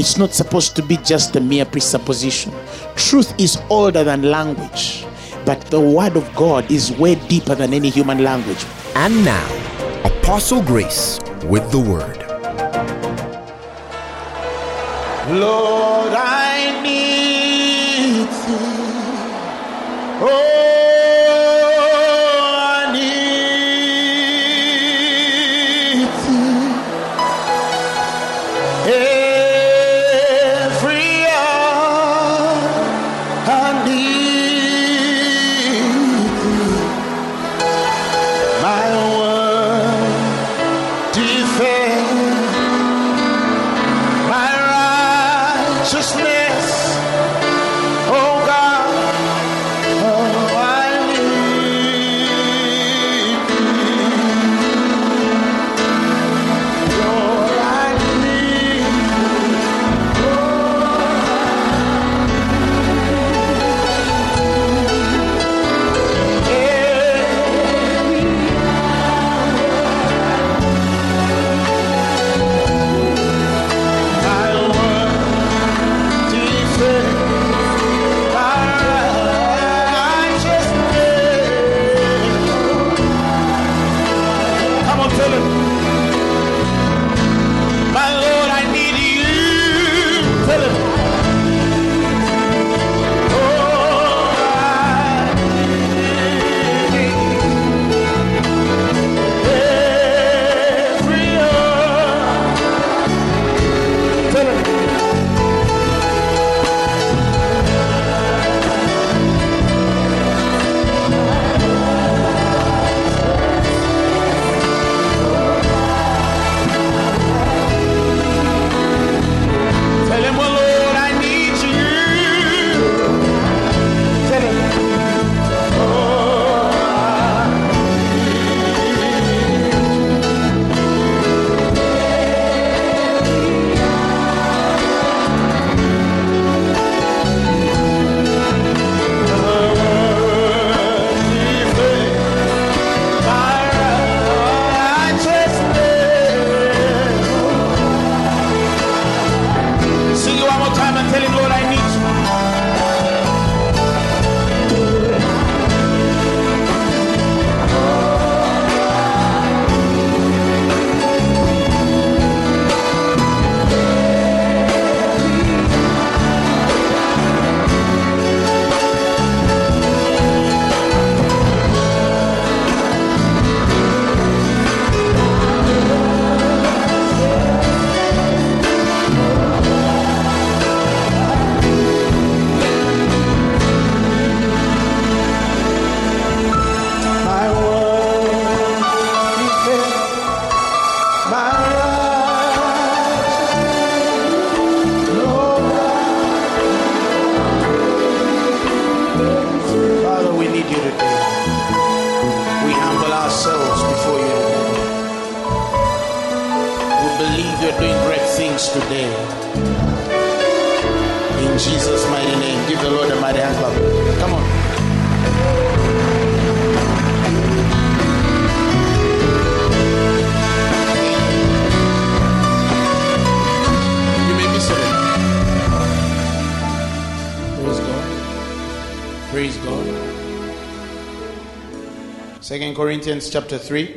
It's not supposed to be just a mere presupposition. Truth is older than language, but the word of God is way deeper than any human language. And now, Apostle Grace with the word. Lord, I need thee. Oh, Corinthians chapter 3.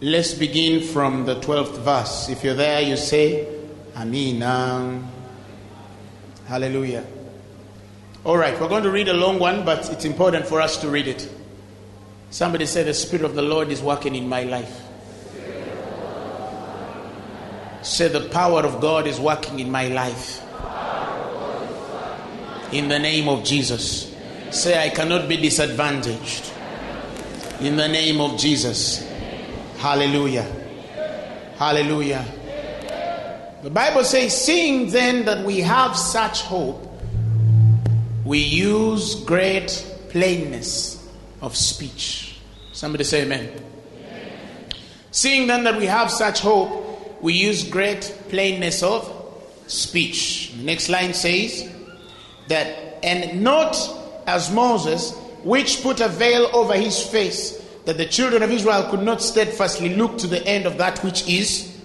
Let's begin from the 12th verse. If you're there, you say, Amen. Um, hallelujah. All right, we're going to read a long one, but it's important for us to read it. Somebody said, The Spirit of the Lord is working in my life. Say, The power of God is working in my life. In the name of Jesus. Say, I cannot be disadvantaged. In the name of Jesus. Hallelujah. Hallelujah. The Bible says, Seeing then that we have such hope, we use great plainness of speech. Somebody say amen. amen. Seeing then that we have such hope, we use great plainness of speech. The next line says that, and not as Moses, which put a veil over his face, that the children of Israel could not steadfastly look to the end of that which is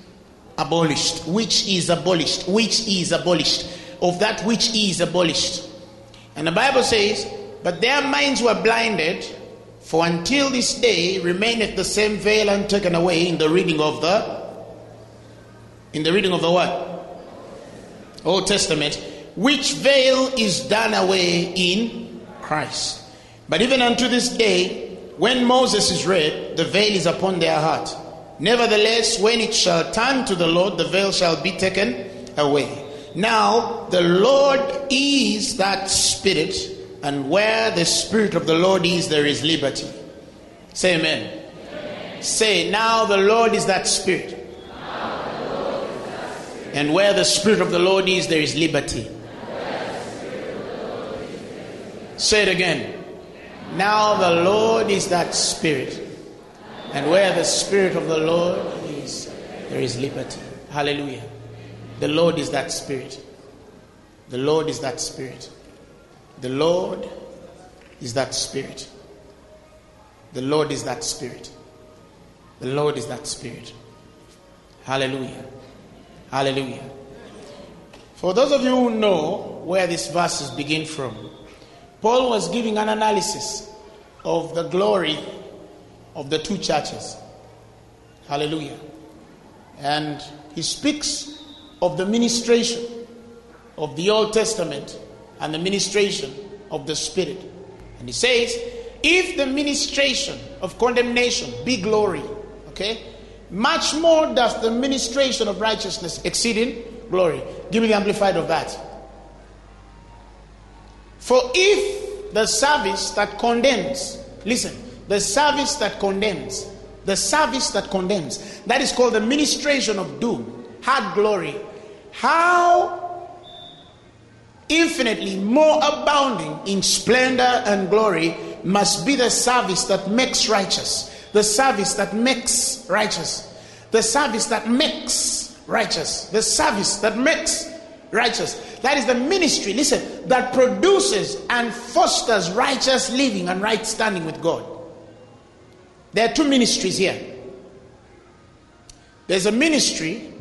abolished. Which is abolished. Which is abolished. Of that which is abolished. And the Bible says, But their minds were blinded, for until this day remaineth the same veil untaken away in the reading of the in the reading of the what? Old Testament, which veil is done away in Christ. But even unto this day, when Moses is read, the veil is upon their heart. Nevertheless, when it shall turn to the Lord, the veil shall be taken away. Now, the Lord is that Spirit, and where the Spirit of the Lord is, there is liberty. Say amen. amen. Say, now the Lord is that Spirit. And where the Spirit of the Lord is, there is liberty. Say it again. Now the Lord is that Spirit. And where the Spirit of the Lord is, there is liberty. Hallelujah. The Lord is that Spirit. The Lord is that Spirit. The Lord is that Spirit. The Lord is that Spirit. The Lord is that Spirit. Hallelujah. Hallelujah. For those of you who know where these verses begin from, Paul was giving an analysis of the glory of the two churches. Hallelujah. And he speaks of the ministration of the Old Testament and the ministration of the Spirit. And he says, if the ministration of condemnation be glory, okay, much more does the ministration of righteousness exceed in glory. Give me the amplified of that. For if the service that condemns, listen, the service that condemns, the service that condemns, that is called the ministration of doom, had glory, how infinitely more abounding in splendor and glory must be the service that makes righteous, the service that makes righteous, the service that makes righteous, the service that makes righteous. That is the ministry, listen, that produces and fosters righteous living and right standing with God. There are two ministries here. There's a ministry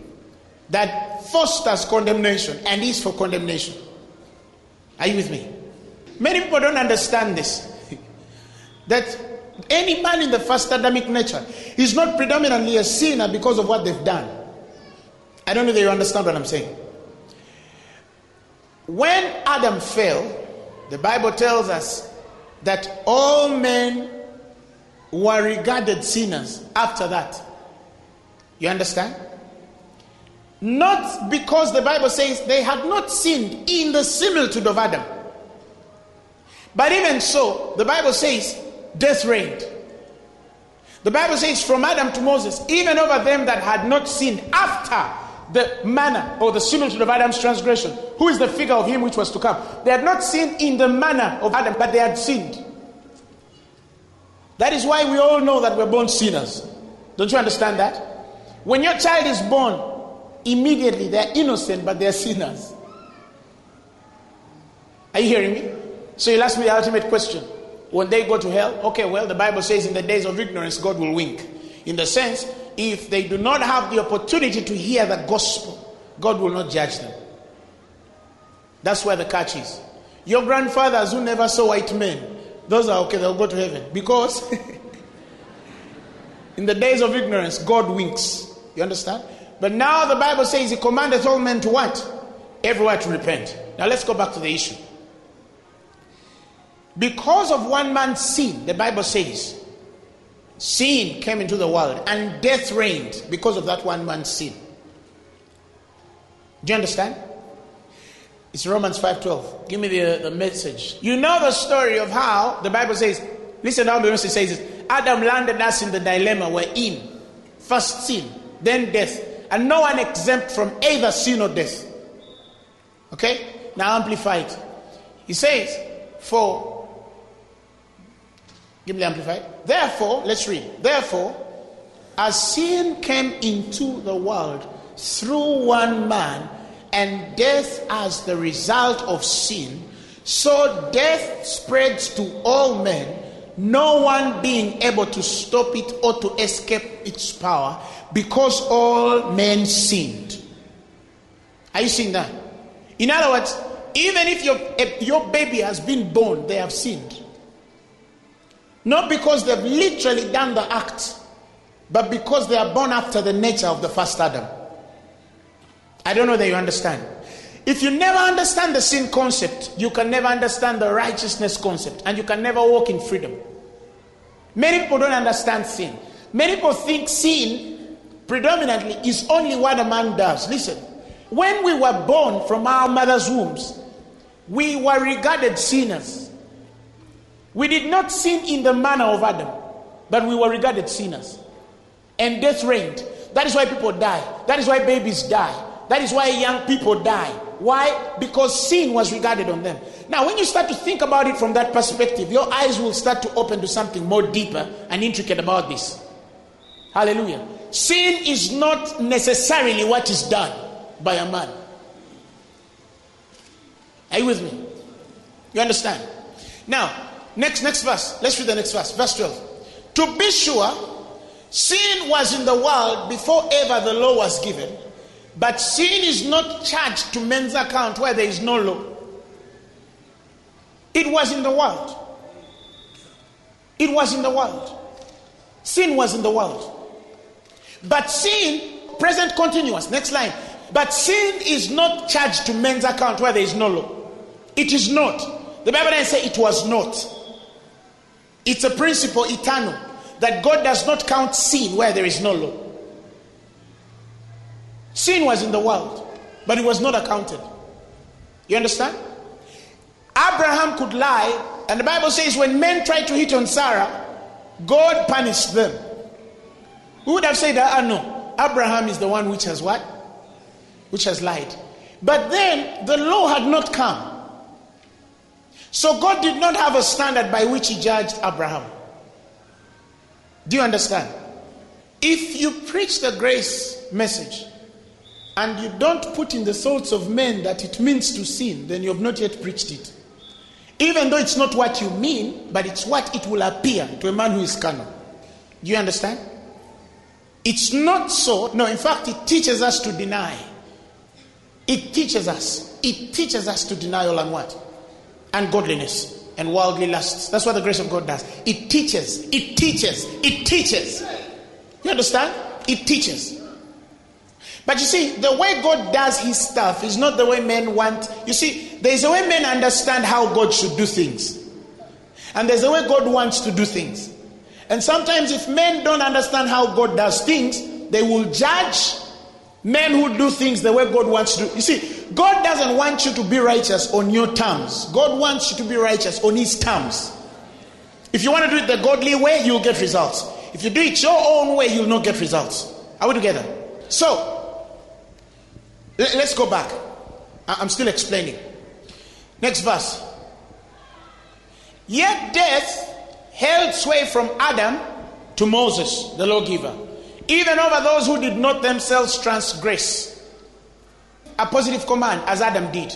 that fosters condemnation and is for condemnation. Are you with me? Many people don't understand this. that any man in the first Adamic nature is not predominantly a sinner because of what they've done. I don't know if you understand what I'm saying. When Adam fell, the Bible tells us that all men were regarded sinners after that. You understand? Not because the Bible says they had not sinned in the similitude of Adam. But even so, the Bible says death reigned. The Bible says from Adam to Moses, even over them that had not sinned after the manner or the similitude of Adam's transgression, who is the figure of him which was to come. They had not sinned in the manner of Adam, but they had sinned. That is why we all know that we're born sinners. Don't you understand that? When your child is born, immediately they're innocent, but they're sinners. Are you hearing me? So you'll ask me the ultimate question. When they go to hell, okay, well, the Bible says in the days of ignorance, God will wink. In the sense, if they do not have the opportunity to hear the gospel, God will not judge them. That's where the catch is. Your grandfathers who never saw white men, those are okay, they'll go to heaven. Because in the days of ignorance, God winks. You understand? But now the Bible says he commanded all men to what? Everywhere to repent. Now let's go back to the issue. Because of one man's sin, the Bible says, sin came into the world and death reigned because of that one man's sin. Do you understand? It's Romans 5:12. Give me the, uh, the message. You know the story of how the Bible says, listen how the says it. Adam landed us in the dilemma we're in. First sin, then death and no one exempt from either sin or death. Okay? Now amplify it. He says, Therefore, give amplified. Therefore, let's read. Therefore, as sin came into the world through one man, and death as the result of sin, so death spreads to all men, no one being able to stop it or to escape its power, because all men sinned. Are you seeing that? In other words, even if your, if your baby has been born, they have sinned. Not because they've literally done the act, but because they are born after the nature of the first Adam. I don't know that you understand. If you never understand the sin concept, you can never understand the righteousness concept, and you can never walk in freedom. Many people don't understand sin. Many people think sin predominantly is only what a man does. Listen, when we were born from our mother's wombs, we were regarded sinners. We did not sin in the manner of Adam, but we were regarded sinners. And death reigned. That is why people die. That is why babies die. That is why young people die. Why? Because sin was regarded on them. Now, when you start to think about it from that perspective, your eyes will start to open to something more deeper and intricate about this. Hallelujah. Sin is not necessarily what is done by a man. Are you with me? You understand? Now, next next verse. Let's read the next verse. Verse 12. To be sure, sin was in the world before ever the law was given. But sin is not charged to men's account where there is no law. It was in the world. It was in the world. Sin was in the world. But sin, present continuous. Next line. But sin is not charged to men's account where there is no law. It is not. The Bible doesn't say it was not. It's a principle eternal that God does not count sin where there is no law. Sin was in the world, but it was not accounted. You understand? Abraham could lie, and the Bible says when men tried to hit on Sarah, God punished them. Who would have said, that? ah, no, Abraham is the one which has what? Which has lied. But then the law had not come. So God did not have a standard by which he judged Abraham. Do you understand? If you preach the grace message, and you don't put in the thoughts of men that it means to sin, then you have not yet preached it. Even though it's not what you mean, but it's what it will appear to a man who is carnal. Do you understand? It's not so. No, in fact, it teaches us to deny. It teaches us. It teaches us to deny all and what? Ungodliness and worldly lusts. That's what the grace of God does. It teaches. It teaches. It teaches. You understand? It teaches. But you see, the way God does his stuff is not the way men want. You see, there's a way men understand how God should do things. And there's a way God wants to do things. And sometimes, if men don't understand how God does things, they will judge men who do things the way God wants to do. You see, God doesn't want you to be righteous on your terms, God wants you to be righteous on His terms. If you want to do it the godly way, you'll get results. If you do it your own way, you'll not get results. Are we together? So, Let's go back. I'm still explaining. Next verse. Yet death held sway from Adam to Moses, the lawgiver, even over those who did not themselves transgress. A positive command, as Adam did.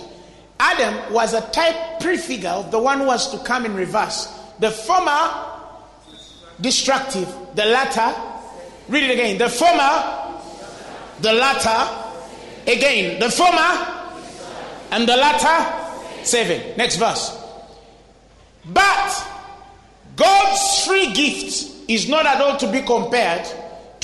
Adam was a type prefigure of the one who was to come in reverse. The former destructive, the latter, read it again. The former, the latter, Again, the former and the latter saving. Next verse. But God's free gift is not at all to be compared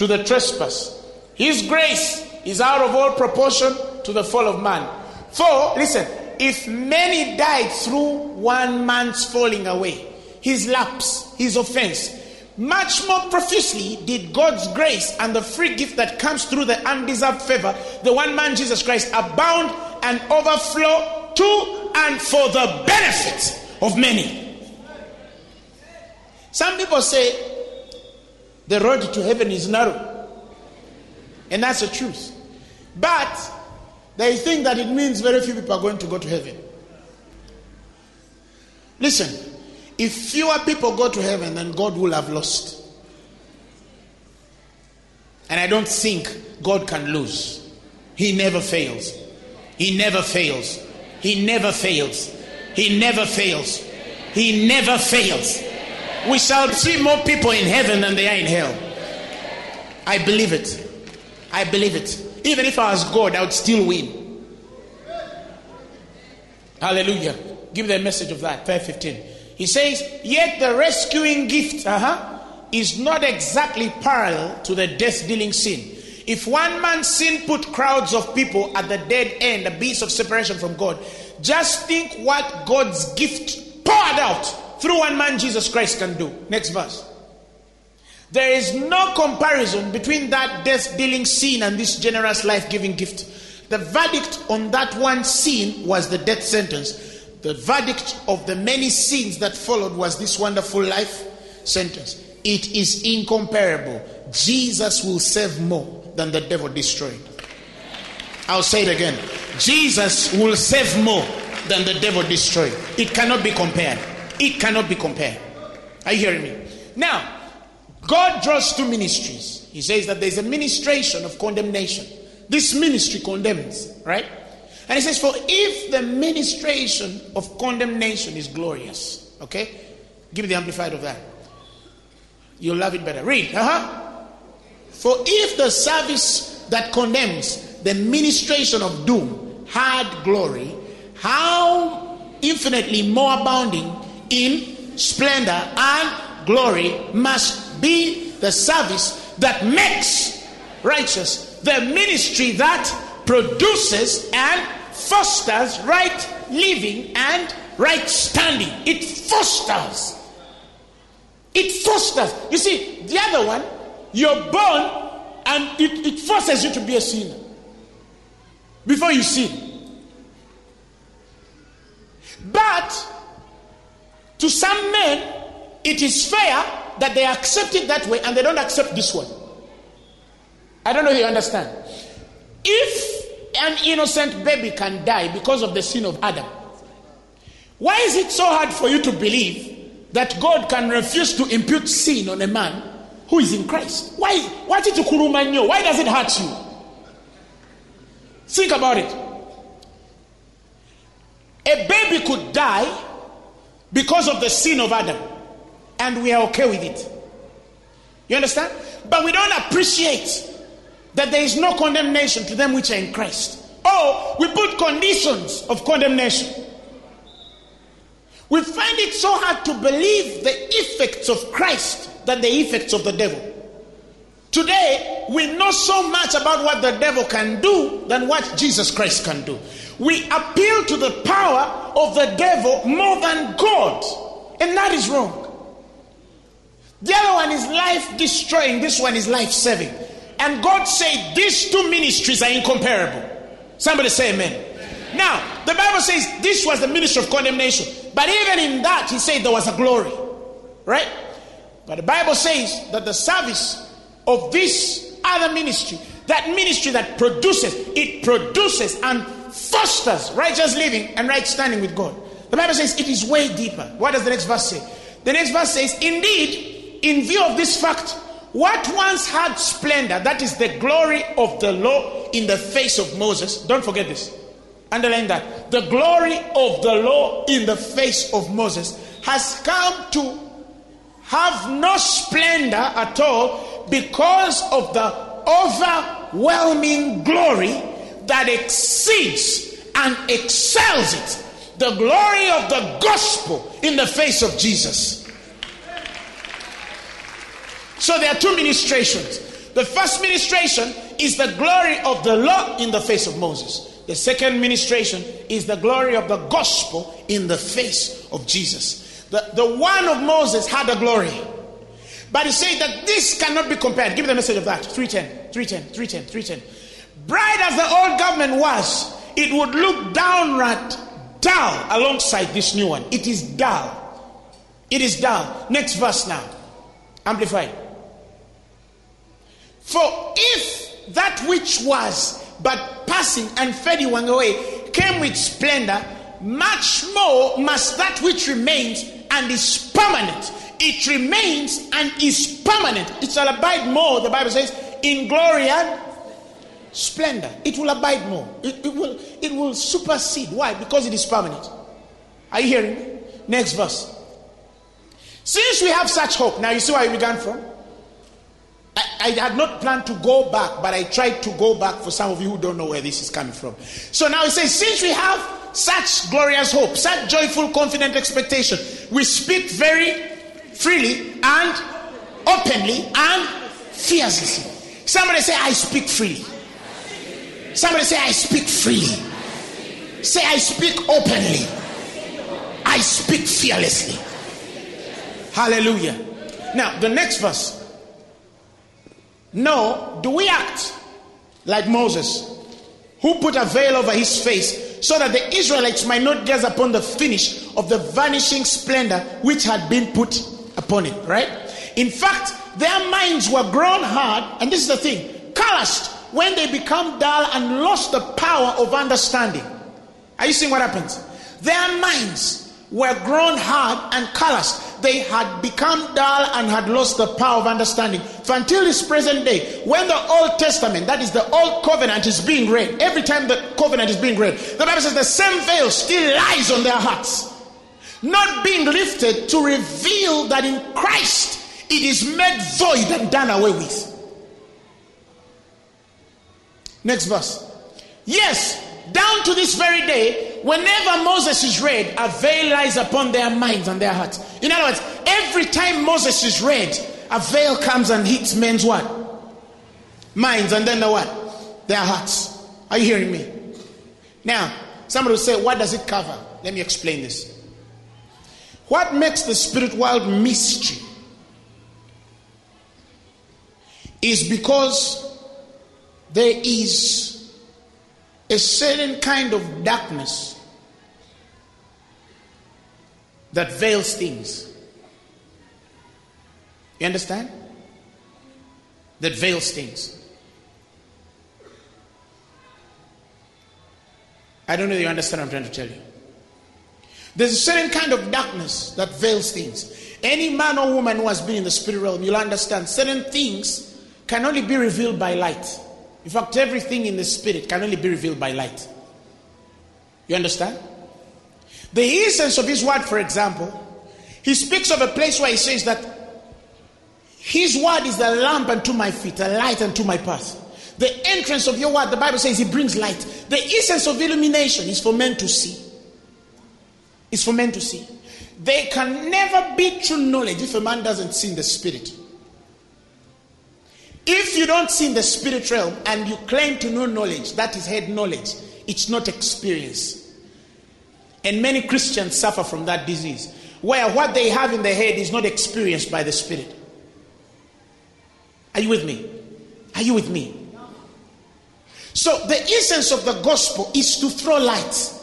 to the trespass. His grace is out of all proportion to the fall of man. For, listen, if many died through one man's falling away, his lapse, his offense, much more profusely did God's grace and the free gift that comes through the undeserved favor, the one man Jesus Christ, abound and overflow to and for the benefit of many. Some people say the road to heaven is narrow, and that's the truth. But they think that it means very few people are going to go to heaven. Listen, if fewer people go to heaven, then God will have lost. And I don't think God can lose. He never fails. He never fails. He never fails. He never fails. He never fails. We shall see more people in heaven than they are in hell. I believe it. I believe it. Even if I was God, I would still win. Hallelujah. Give the message of that. Verse 15. He says, Yet the rescuing gift uh-huh, is not exactly parallel to the death dealing sin. If one man's sin put crowds of people at the dead end, a beast of separation from God, just think what God's gift poured out through one man, Jesus Christ, can do. Next verse. There is no comparison between that death dealing sin and this generous life giving gift. The verdict on that one sin was the death sentence. The verdict of the many sins that followed was this wonderful life sentence. It is incomparable. Jesus will save more than the devil destroyed. I'll say it again. Jesus will save more than the devil destroyed. It cannot be compared. It cannot be compared. Are you hearing me? Now, God draws two ministries. He says that there's a ministration of condemnation. This ministry condemns, right? And he says, For if the ministration of condemnation is glorious, okay? Give me the amplified of that. You'll love it better. Read. Uh huh. For if the service that condemns, the ministration of doom, had glory, how infinitely more abounding in splendor and glory must be the service that makes righteous, the ministry that produces and fosters right living and right standing. It fosters. It fosters. You see, the other one, you're born and it, it forces you to be a sinner before you sin. But to some men, it is fair that they accept it that way and they don't accept this one. I don't know if you understand. If an innocent baby can die because of the sin of Adam, why is it so hard for you to believe that God can refuse to impute sin on a man who is in Christ? Why? Why did you Why does it hurt you? Think about it. A baby could die because of the sin of Adam, and we are okay with it. You understand? But we don't appreciate that there is no condemnation to them which are in Christ. Or we put conditions of condemnation. We find it so hard to believe the effects of Christ than the effects of the devil. Today, we know so much about what the devil can do than what Jesus Christ can do. We appeal to the power of the devil more than God, and that is wrong. The other one is life destroying, this one is life saving. And God said these two ministries are incomparable. Somebody say amen. Now, the Bible says this was the ministry of condemnation. But even in that, he said there was a glory. Right? But the Bible says that the service of this other ministry, that ministry that produces, it produces and fosters righteous living and right standing with God. The Bible says it is way deeper. What does the next verse say? The next verse says, Indeed, in view of this fact, what once had splendor, that is the glory of the law in the face of Moses. Don't forget this. Underline that. The glory of the law in the face of Moses has come to have no splendor at all because of the overwhelming glory that exceeds and excels it. The glory of the gospel in the face of Jesus. So there are two ministrations. The first ministration is the glory of the law in the face of Moses. The second ministration is the glory of the gospel in the face of Jesus. The, the one of Moses had a glory. But he said that this cannot be compared. Give me the message of that. 310, 310, 310, 310. Bright as the old government was, it would look downright dull alongside this new one. It is dull. It is dull. Next verse now. Amplified. For if that which was but passing and fading away came with splendor, much more must that which remains and is permanent. It remains and is permanent. It shall abide more, the Bible says, in glory and splendor. It will abide more. It, it will, it will supersede. Why? Because it is permanent. Are you hearing me? Next verse. Since we have such hope, now you see where we began from? I, I, had not planned to go back, but I tried to go back for some of you who don't know where this is coming from. So now it says, since we have such glorious hope, such joyful, confident expectation, we speak very freely and openly and fiercely. Somebody say, I speak freely. Somebody say, I speak freely. Say, I speak openly. I speak fearlessly. Hallelujah. Now, the next verse. No, do we act like Moses, who put a veil over his face so that the Israelites might not gaze upon the finish of the vanishing splendor which had been put upon it, right? In fact, their minds were grown hard, and this is the thing calloused when they become dull and lost the power of understanding. Are you seeing what happens? Their minds were grown hard and callous. They had become dull and had lost the power of understanding. For until this present day, when the Old Testament, that is the Old Covenant, is being read, every time the covenant is being read, the Bible says the same veil still lies on their hearts, not being lifted to reveal that in Christ it is made void and done away with. Next verse. Yes, down to this very day, whenever Moses is read, a veil lies upon their minds and their hearts. In other words, every time Moses is read, a veil comes and hits men's what? Minds and then the what? Their hearts. Are you hearing me? Now, somebody will say, what does it cover? Let me explain this. What makes the spirit world mystery is because there is a certain kind of darkness that veils things. You understand? That veils things. I don't know if you understand what I'm trying to tell you. There's a certain kind of darkness that veils things. Any man or woman who has been in the spirit realm, you'll understand certain things can only be revealed by light. In fact, everything in the spirit can only be revealed by light. You understand? The essence of his word, for example, he speaks of a place where he says that his word is the lamp unto my feet, a light unto my path. The entrance of your word, the Bible says, he brings light. The essence of illumination is for men to see. It's for men to see. There can never be true knowledge if a man doesn't see in the spirit. If you don't see in the spirit realm and you claim to know knowledge, that is head knowledge, it's not experience. And many Christians suffer from that disease, where what they have in their head is not experienced by the spirit. Are you with me? Are you with me? So, the essence of the gospel is to throw light.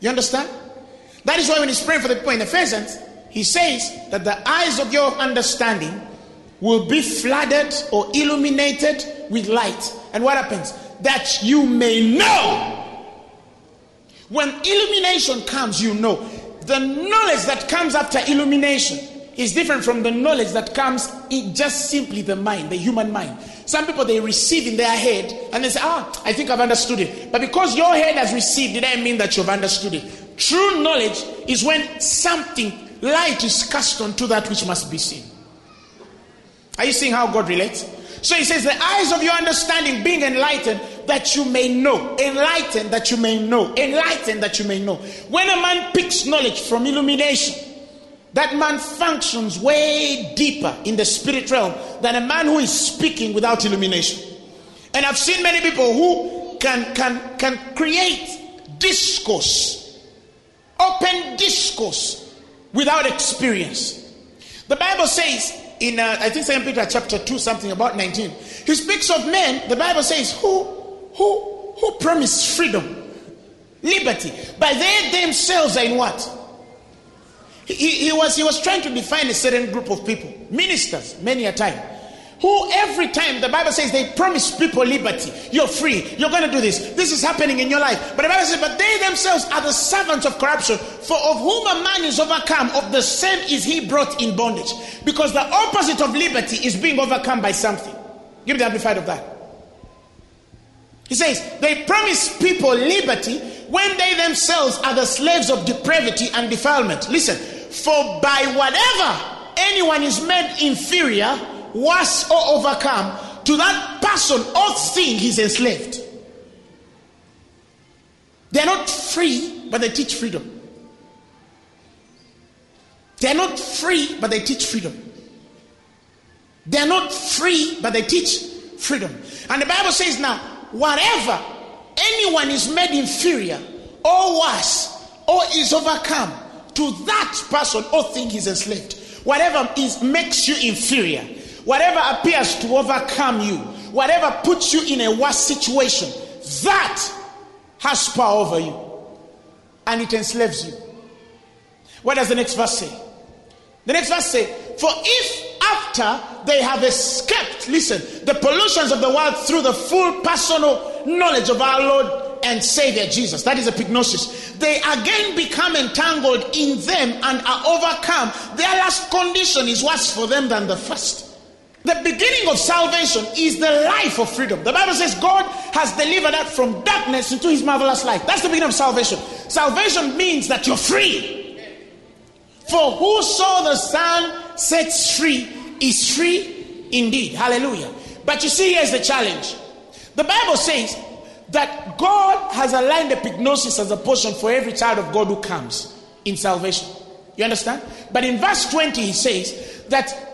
You understand? That is why when he's praying for the people in Ephesians, he says that the eyes of your understanding will be flooded or illuminated with light. And what happens? That you may know. When illumination comes, you know. The knowledge that comes after illumination is different from the knowledge that comes in just simply the mind, the human mind. Some people they receive in their head and they say, Ah, I think I've understood it. But because your head has received, it doesn't mean that you've understood it. True knowledge is when something, light is cast onto that which must be seen. Are you seeing how God relates? So he says, The eyes of your understanding being enlightened, that you may know. Enlightened, that you may know. Enlightened, that you may know. When a man picks knowledge from illumination, that man functions way deeper in the spirit realm than a man who is speaking without illumination. And I've seen many people who can, can, can create discourse, open discourse without experience. The Bible says, in uh, I think Second Peter chapter 2, something about 19. He speaks of men, the Bible says, who who who promise freedom, liberty, but they themselves are in what? He, he, was he was trying to define a certain group of people, ministers, many a time. Who every time the Bible says they promise people liberty, you're free, you're going to do this, this is happening in your life. But the Bible says, but they themselves are the servants of corruption, for of whom a man is overcome, of the same is he brought in bondage. Because the opposite of liberty is being overcome by something. Give me the amplified of that. He says, they promise people liberty when they themselves are the slaves of depravity and defilement. Listen, for by whatever anyone is made inferior, worse or overcome, to that person or thing he's enslaved. They're not free, but they teach freedom. They're not free, but they teach freedom. They're not free, but they teach freedom. And the Bible says now, whatever anyone is made inferior or worse or is overcome to that person or thing he's enslaved. Whatever is makes you inferior, whatever appears to overcome you, whatever puts you in a worse situation, that has power over you and it enslaves you. What does the next verse say? The next verse say, For if after they have escaped, listen, the pollutions of the world through the full personal knowledge of our Lord and Savior Jesus. That is a epignosis. They again become entangled in them and are overcome. Their last condition is worse for them than the first. The beginning of salvation is the life of freedom. The Bible says God has delivered us from darkness into his marvelous light. That's the beginning of salvation. Salvation means that you're free. For whoso the Son sets free is free indeed. Hallelujah. But you see, here's the challenge. The Bible says that God has aligned epignosis as a portion for every child of God who comes in salvation. You understand? But in verse 20, he says that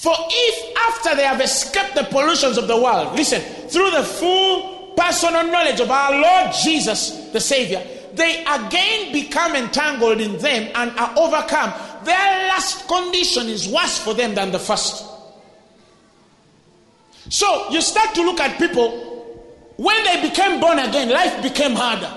for if after they have escaped the pollutions of the world, listen, through the full personal knowledge of our Lord Jesus, the Savior, they again become entangled in them and are overcome. Their last condition is worse for them than the first. So you start to look at people when they became born again, life became harder.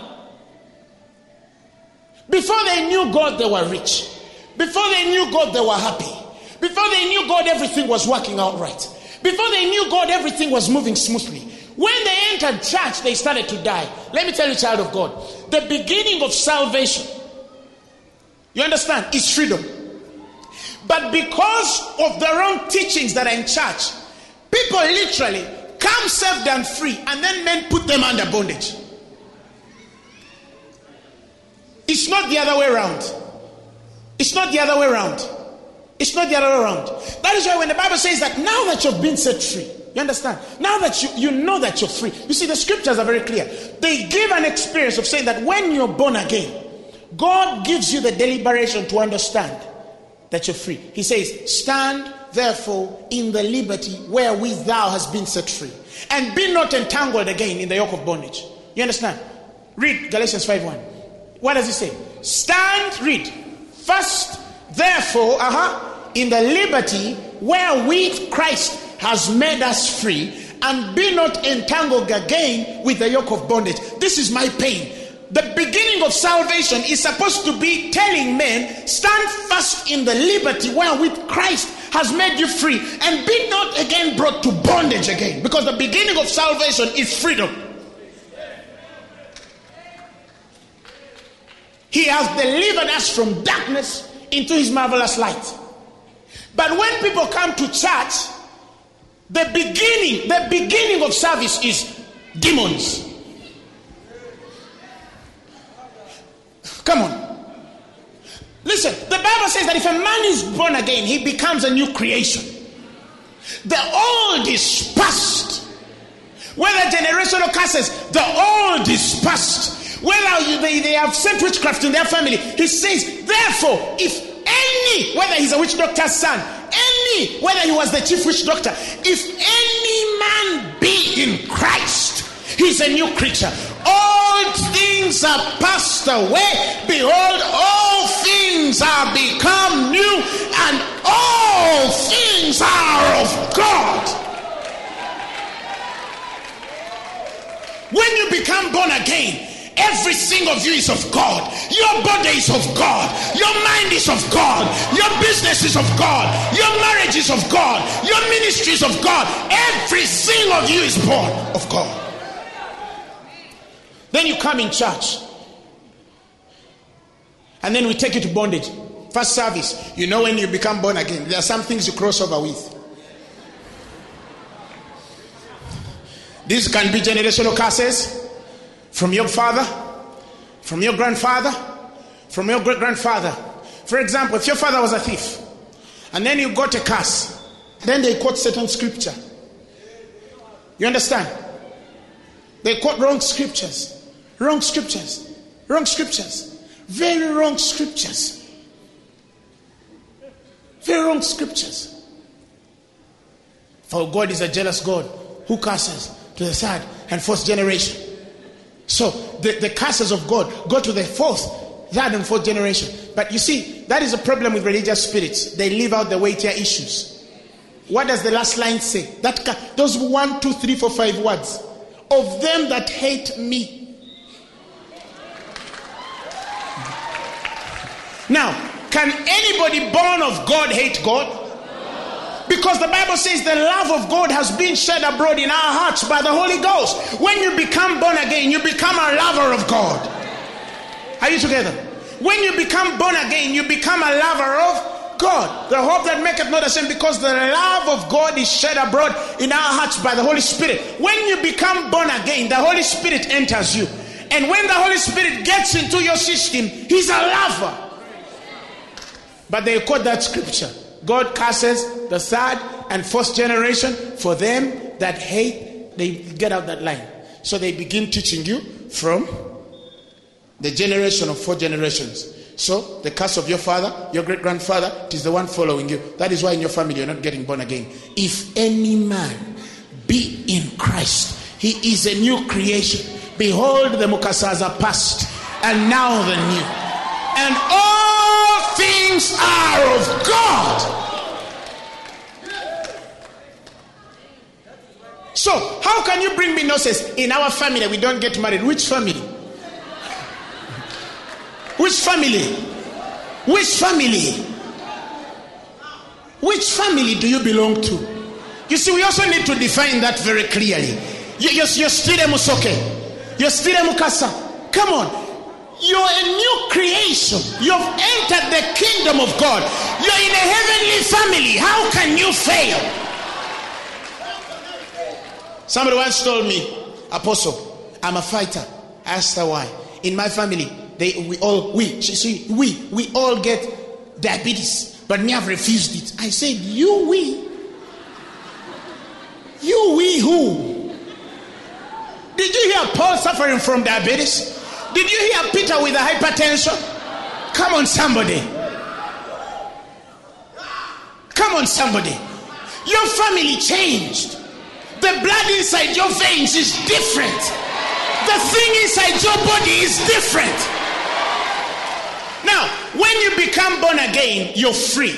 Before they knew God, they were rich. Before they knew God, they were happy. Before they knew God, everything was working out right. Before they knew God, everything was moving smoothly. When they entered church, they started to die. Let me tell you, child of God, the beginning of salvation, you understand, is freedom. But because of the wrong teachings that are in church, people literally come saved and free, and then men put them under bondage. It's not the other way around. It's not the other way around. It's not the other way around. That is why when the Bible says that now that you've been set free, you understand? Now that you, you know that you're free. You see, the scriptures are very clear. They give an experience of saying that when you're born again, God gives you the deliberation to understand that you're free. He says, Stand therefore in the liberty wherewith thou hast been set free, and be not entangled again in the yoke of bondage. You understand? Read Galatians 5 1. What does it say? Stand, read. First, therefore, uh-huh, in the liberty wherewith Christ has made us free, and be not entangled again with the yoke of bondage. This is my pain the beginning of salvation is supposed to be telling men stand fast in the liberty wherewith Christ has made you free and be not again brought to bondage again because the beginning of salvation is freedom. He has delivered us from darkness into his marvelous light. But when people come to church, the beginning, the beginning of service is demons. Come on. Listen, the Bible says that if a man is born again, he becomes a new creation. The old is past. Whether generational curses, the old is past. Whether they, they have sent witchcraft in their family, he says, therefore, if any, whether he's a witch doctor's son, any, whether he was the chief witch doctor, if any man be in Christ, he's a new creature. All things are passed away. Behold, all things are become new, and all things are of God. When you become born again, Everything of you is of God. Your body is of God. Your mind is of God. Your business is of God. Your marriage is of God. Your ministry is of God. Everything of you is born of God. Then you come in church. And then we take you to bondage. First service. You know when you become born again, there are some things you cross over with. This can be generational curses from your father, from your grandfather, from your great grandfather. For example, if your father was a thief and then you got a curse, then they quote certain scripture. You understand? They quote wrong scriptures, wrong scriptures, wrong scriptures, very wrong scriptures. Very wrong scriptures. For God is a jealous God who curses to the third and fourth generation. So the, the curses of God go to the fourth, third, and fourth generation. But you see, that is a problem with religious spirits. They leave out the weightier issues. What does the last line say? That those one, two, three, four, five words. Of them that hate me. Now, can anybody born of God hate God? Because the Bible says the love of God has been shed abroad in our hearts by the Holy Ghost. When you become born again, you become a lover of God. Are you together? When you become born again, you become a lover of God. The hope that maketh not ashamed, because the love of God is shed abroad in our hearts by the Holy Spirit. When you become born again, the Holy Spirit enters you. And when the Holy Spirit gets into your system, He's a lover. But they quote that scripture. God curses the third and fourth generation for them that hate. They get out that line. So they begin teaching you from the generation of four generations. So the curse of your father, your great grandfather, it is the one following you. That is why in your family you're not getting born again. If any man be in Christ, he is a new creation. Behold, the Mukasas are past, and now the new. And all things are of God. So, how can you bring me nonsense? In our family, we don't get married. Which family? Which family? Which family? Which family do you belong to? You see, we also need to define that very clearly. You're, still a Musoke. You're still a Mukasa. Come on. You're a new creation. You've entered the kingdom of God. You're in a heavenly family. How can you fail? Somebody once told me, Apostle, I'm a fighter. I asked her why. In my family, they we all we see we we all get diabetes, but me have refused it. I said, You we. You we who? Did you hear Paul suffering from diabetes? Did you hear Peter with a hypertension? Come on, somebody. Come on, somebody. Your family changed. The blood inside your veins is different. The thing inside your body is different. Now, when you become born again, you're free.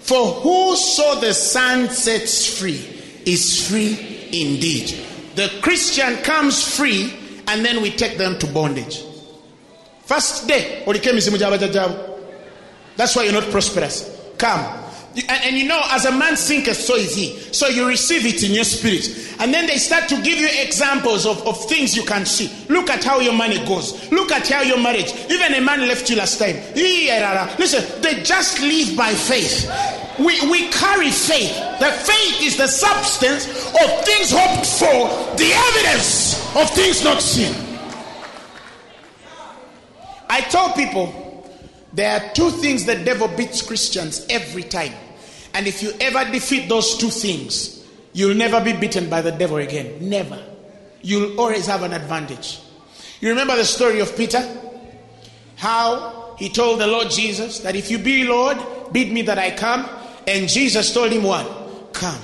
For whoso the Son sets free is free indeed. The Christian comes free, and then we take them to bondage. First day, that's why you're not prosperous. Come. And, and, you know, as a man thinketh, so is he. So you receive it in your spirit. And then they start to give you examples of, of things you can see. Look at how your money goes. Look at how your marriage. Even a man left you last time. Listen, they just live by faith. We, we carry faith. The faith is the substance of things hoped for, the evidence of things not seen. I tell people there are two things the devil beats Christians every time. And if you ever defeat those two things, you'll never be beaten by the devil again. Never. You'll always have an advantage. You remember the story of Peter? How he told the Lord Jesus that if you be Lord, bid me that I come. And Jesus told him what? Come.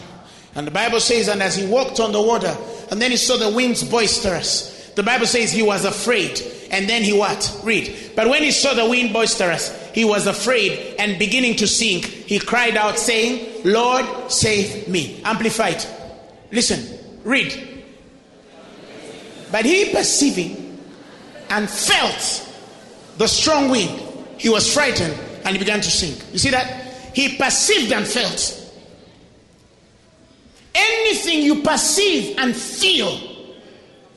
And the Bible says, and as he walked on the water, and then he saw the winds boisterous, the Bible says he was afraid. And then he what? Read. But when he saw the wind boisterous, he was afraid and beginning to sink. He cried out, saying, Lord, save me. Amplified. Listen, read. But he perceiving and felt the strong wind, he was frightened and he began to sink. You see that? He perceived and felt. Anything you perceive and feel,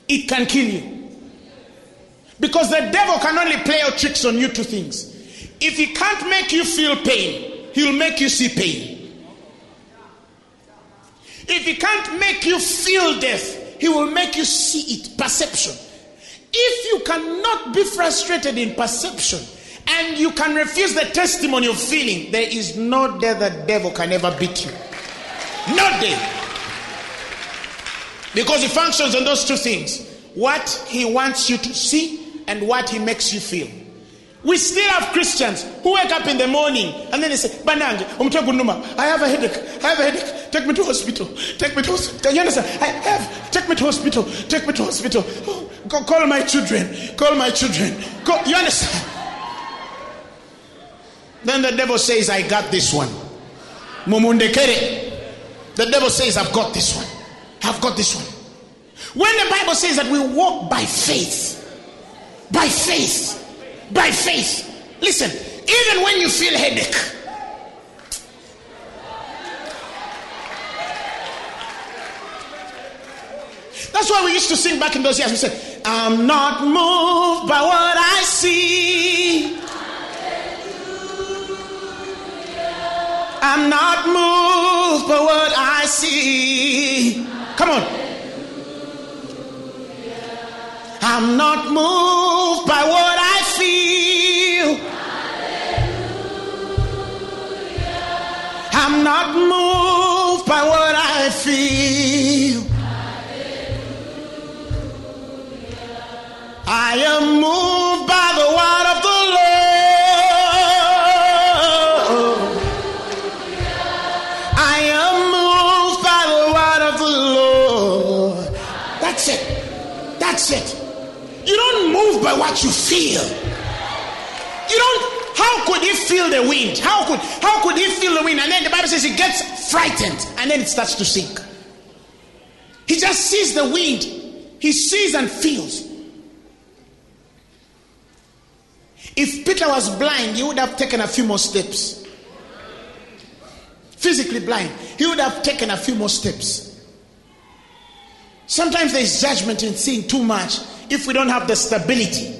it can kill you. Because the devil can only play out tricks on you two things. If he can't make you feel pain, he'll make you see pain. If he can't make you feel death, he will make you see it. Perception. If you cannot be frustrated in perception and you can refuse the testimony of feeling, there is no day the devil can ever beat you. No day. Because he functions on those two things what he wants you to see and what he makes you feel. We still have Christians who wake up in the morning and then they say, Banange, I have a headache. I have a headache. Take me to hospital. Take me to hospital. You understand? I have. Take me to hospital. Take me to hospital. Oh, call my children. Call my children. Call, you understand? Then the devil says, I got this one. Mumundekere. The devil says, I've got this one. I've got this one. When the Bible says that we walk by faith, by faith, by faith. Listen, even when you feel headache, That's why we used to sing back in those years. We said, I'm not moved by what I see. I'm not moved by what I see. Come on. I'm not moved by what I feel. Hallelujah. I'm not moved by what I feel. Hallelujah. I am moved by the word of the Lord. Hallelujah. I am moved by the word of the Lord. That's it. That's it. Don't move by what you feel. You don't. How could he feel the wind? How could how could he feel the wind? And then the Bible says he gets frightened and then it starts to sink. He just sees the wind. He sees and feels. If Peter was blind, he would have taken a few more steps. Physically blind, he would have taken a few more steps. Sometimes there is judgment in seeing too much if we don't have the stability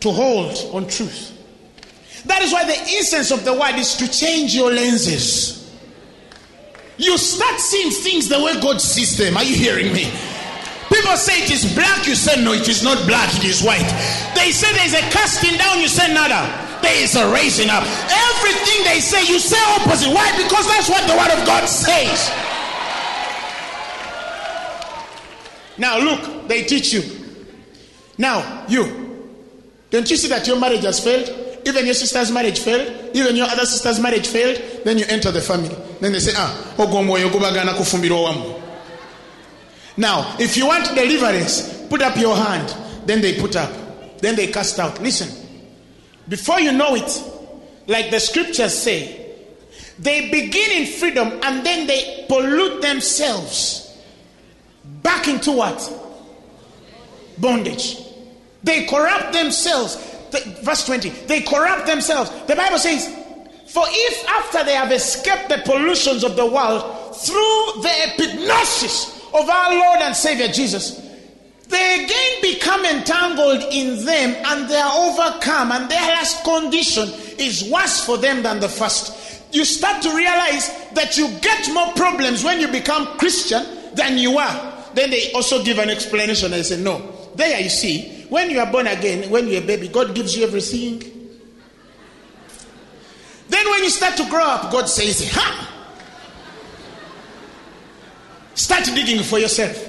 to hold on truth. That is why the essence of the word is to change your lenses. You start seeing things the way God sees them. Are you hearing me? People say it is black, you say no, it is not black, it is white. They say there is a casting down, you say nada. There is a raising up. Everything they say, you say opposite. Why? Because that's what the word of God says. Now look, they teach you. Now, you. Don't you see that your marriage has failed? Even your sister's marriage failed. Even your other sister's marriage failed. Then you enter the family. Then they say, ah, ogomwoyo gubagana kufumbirwa wamu. Now, if you want deliverance, put up your hand. Then they put up. Then they cast out. Listen. Before you know it, like the scriptures say, they begin in freedom and then they pollute themselves back into what? Bondage. They corrupt themselves. The- verse 20. They corrupt themselves. The Bible says, For if after they have escaped the pollutions of the world through the epignosis of our Lord and Savior Jesus, they again become entangled in them and they are overcome, and their last condition is worse for them than the first. You start to realize that you get more problems when you become Christian than you are. Then they also give an explanation. They say, No, there you see, when you are born again, when you're a baby, God gives you everything. Then when you start to grow up, God says, Ha! Start digging for yourself.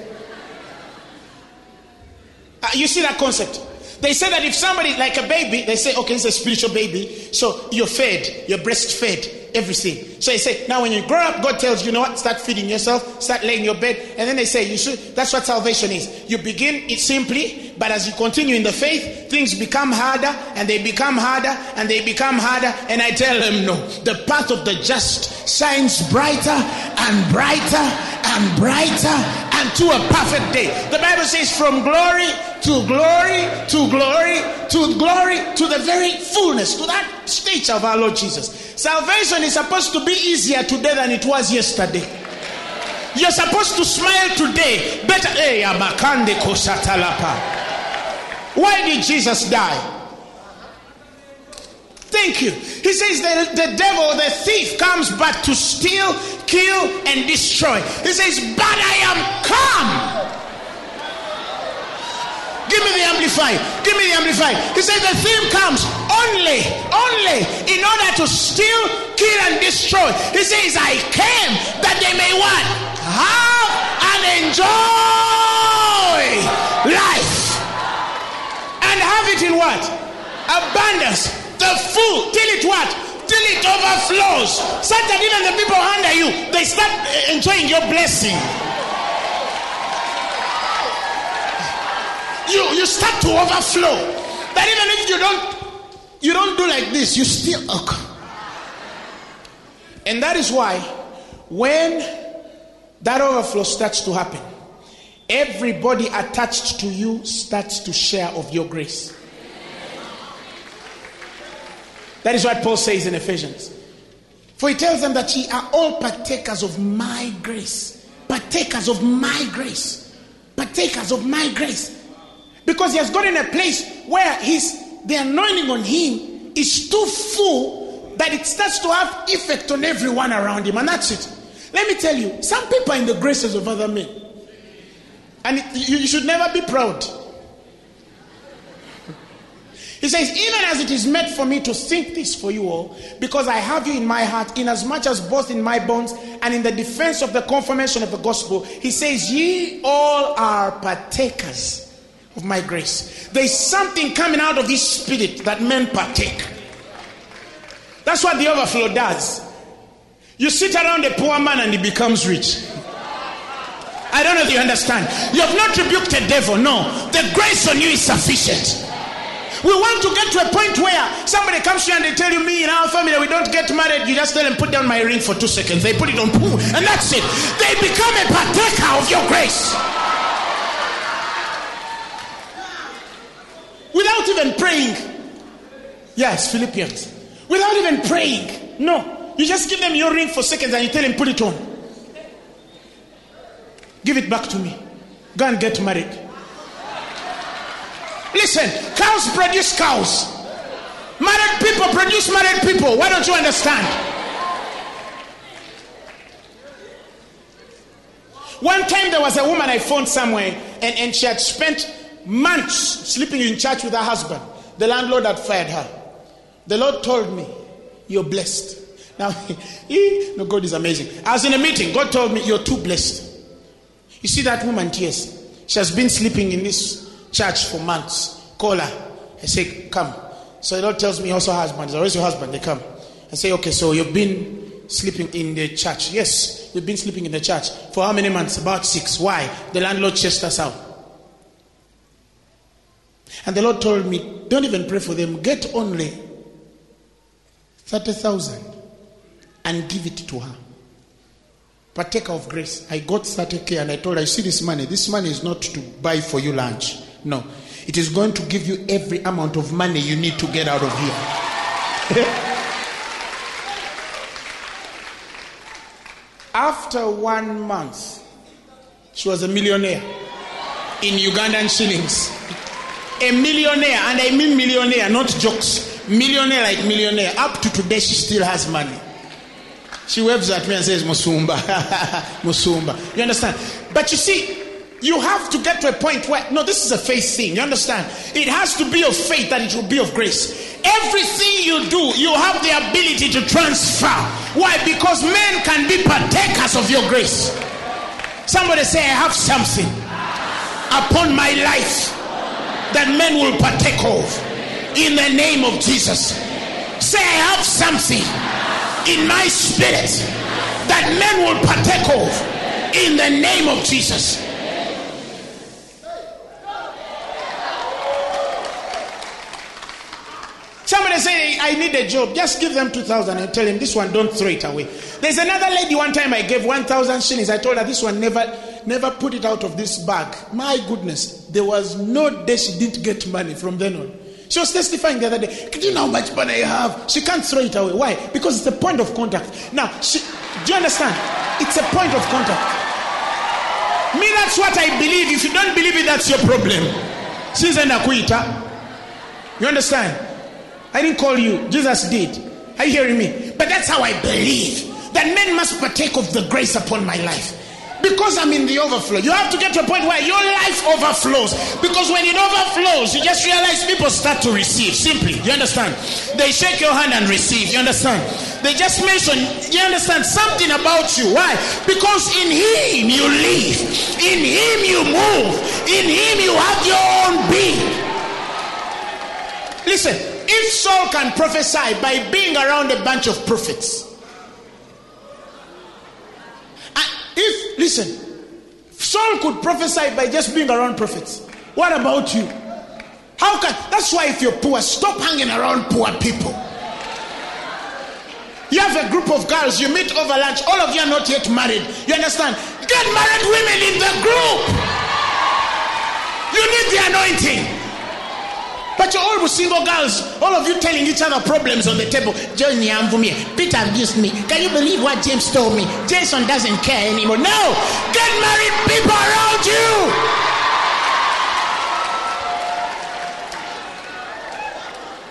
Uh, you see that concept? They say that if somebody, like a baby, they say, okay, it's a spiritual baby, so you're fed, you're breastfed, everything. So they say, now when you grow up, God tells you, you know what, start feeding yourself, start laying your bed, and then they say, you should, that's what salvation is. You begin it simply, but as you continue in the faith, things become harder, and they become harder, and they become harder, and I tell them, no, the path of the just shines brighter and brighter and brighter and to a perfect day. The Bible says, from glory to glory to glory to glory to the very fullness, to that stage of our Lord Jesus. Salvation is supposed to be easier today than it was yesterday. You're supposed to smile today. Better. Why did Jesus die? Thank you. He says that the devil, the thief, comes but to steal, kill, and destroy. He says, But I am come. Give me the amplified. Give me the amplified. He says the theme comes only, only in order to steal, kill, and destroy. He says, I came that they may what? Have and enjoy life. And have it in what? Abundance the full till it what? Till it overflows. Such that even the people under you they start enjoying your blessing. You you start to overflow. That even if you don't you don't do like this, you still okay. And that is why when that overflow starts to happen, everybody attached to you starts to share of your grace. That is what Paul says in Ephesians. For he tells them that ye are all partakers of my grace. Partakers of my grace. Partakers of my grace. Because he has got in a place where his the anointing on him is too full that it starts to have effect on everyone around him. And that's it. Let me tell you, some people are in the graces of other men. And it, you should never be proud. He says, Even as it is meant for me to think this for you all, because I have you in my heart, inasmuch as both in my bones and in the defense of the confirmation of the gospel, he says, Ye all are partakers of my grace. There is something coming out of this spirit that men partake. That's what the overflow does. You sit around a poor man and he becomes rich. I don't know if you understand. You have not rebuked the devil. No. The grace on you is sufficient. We want to get to a point where somebody comes you and they tell you, me in our family, we don't get married. You just tell them, put down my ring for two seconds. They put it on, and that's it. They become a partaker of your grace. Without even praying. Yes, Philippians. Without even praying. No. You just give them your ring for seconds and you tell them, put it on. Give it back to me. Go and get married. Listen, cows produce cows. Married people produce married people. Why don't you understand? One time there was a woman I found somewhere and, and she had spent months sleeping in church with her husband. The landlord had fired her. The Lord told me, You're blessed. Now, no, God is amazing. I was in a meeting. God told me, You're too blessed. You see that woman, yes. She has been sleeping in this church for months. Call her. I say, come. So the Lord tells me also husband. Where's your husband? They come. I say, okay, so you've been sleeping in the church. Yes, we've been sleeping in the church. For how many months? About six. Why? The landlord chased us out. And the Lord told me, don't even pray for them. Get only 30,000 and give it to her. Partaker of grace. I got 30k and I told her, I see this money. This money is not to buy for you lunch. No. It is going to give you every amount of money you need to get out of here. After one month, she was a millionaire in Ugandan shillings. A millionaire, and I mean millionaire, not jokes. Millionaire like millionaire. Up to today, she still has money. She waves at me and says, Musumba. Musumba. You understand? But you see, you have to get to a point where, no, this is a faith thing. You understand? It has to be of faith that it will be of grace. Everything you do, you have the ability to transfer. Why? Because men can be partakers of your grace. Somebody say, I have something upon my life that men will partake of in the name of Jesus. Say, I have something in my spirit that men will partake of in the name of Jesus. Somebody say, I need a job. Just give them 2,000 and tell him this one, don't throw it away. There's another lady one time I gave 1,000 shillings. I told her this one never, never put it out of this bag. My goodness, there was no day she didn't get money from then on. She was testifying the other day. Do you know how much money I have? She can't throw it away. Why? Because it's a point of contact. Now, she, do you understand? It's a point of contact. Me, that's what I believe. If you don't believe it, that's your problem. She's an akuita. You understand? I didn't call you. Jesus did. Are you hearing me? But that's how I believe that men must partake of the grace upon my life. Because I'm in the overflow. You have to get to a point where your life overflows. Because when it overflows, you just realize people start to receive. Simply. You understand? They shake your hand and receive. You understand? They just mention, you understand, something about you. Why? Because in Him you live, in Him you move, in Him you have your own being. Listen, if Saul can prophesy by being around a bunch of prophets, if, listen, Saul could prophesy by just being around prophets. What about you? How can, that's why if you're poor, stop hanging around poor people. You have a group of girls, you meet over lunch, all of you are not yet married. You understand? Get married women in the group. You need the anointing. But you're all single girls, all of you telling each other problems on the table. For me. Peter abused me. Can you believe what James told me? Jason doesn't care anymore. No! Get married people around you!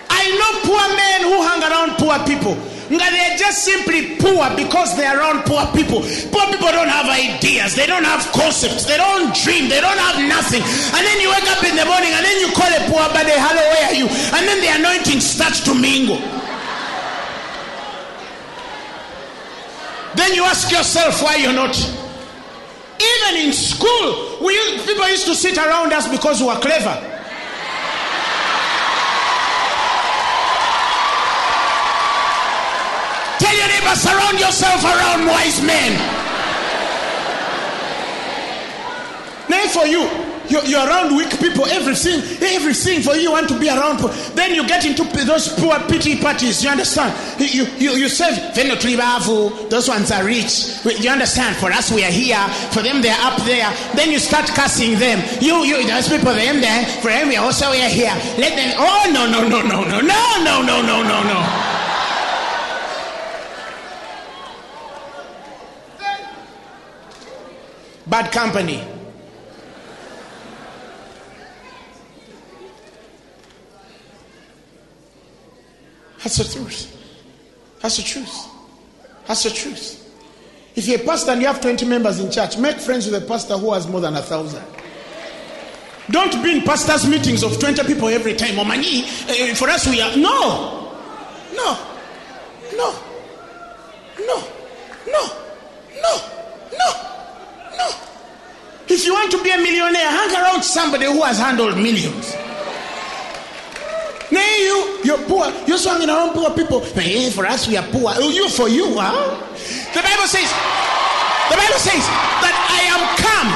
I know poor men who hang around poor people. They're just simply poor because they're around poor people. Poor people don't have ideas, they don't have concepts, they don't dream, they don't have nothing. And then you wake up in the morning and then you call a poor buddy, hello, where are you? And then the anointing starts to mingle. Then you ask yourself why you're not. Even in school, we, people used to sit around us because we were clever. Tell your neighbor, surround yourself around wise men. Now, for you, you're, you're, around weak people, everything, everything for you, want to be around. Then you get into those poor pity parties. You understand? You you you serve those ones are rich. You understand? For us, we are here. For them, they're up there. Then you start cussing them. You you those people, them there. For them, we also we are here. Let them. Oh no no no no no no no no no no no. Bad company. That's the truth. That's the truth. That's the truth. If you're a pastor and you have 20 members in church, make friends with a pastor who has more than a thousand. Don't be in pastors' meetings of 20 people every time. Omani, uh, for us, we are. No. No. No. No. No. No. No. If you want to be a millionaire, hang around somebody who has handled millions. Nay, you, you're poor. You're hanging around poor people. For us, we are poor. Oh, you for you, huh? The Bible says, the Bible says that I am come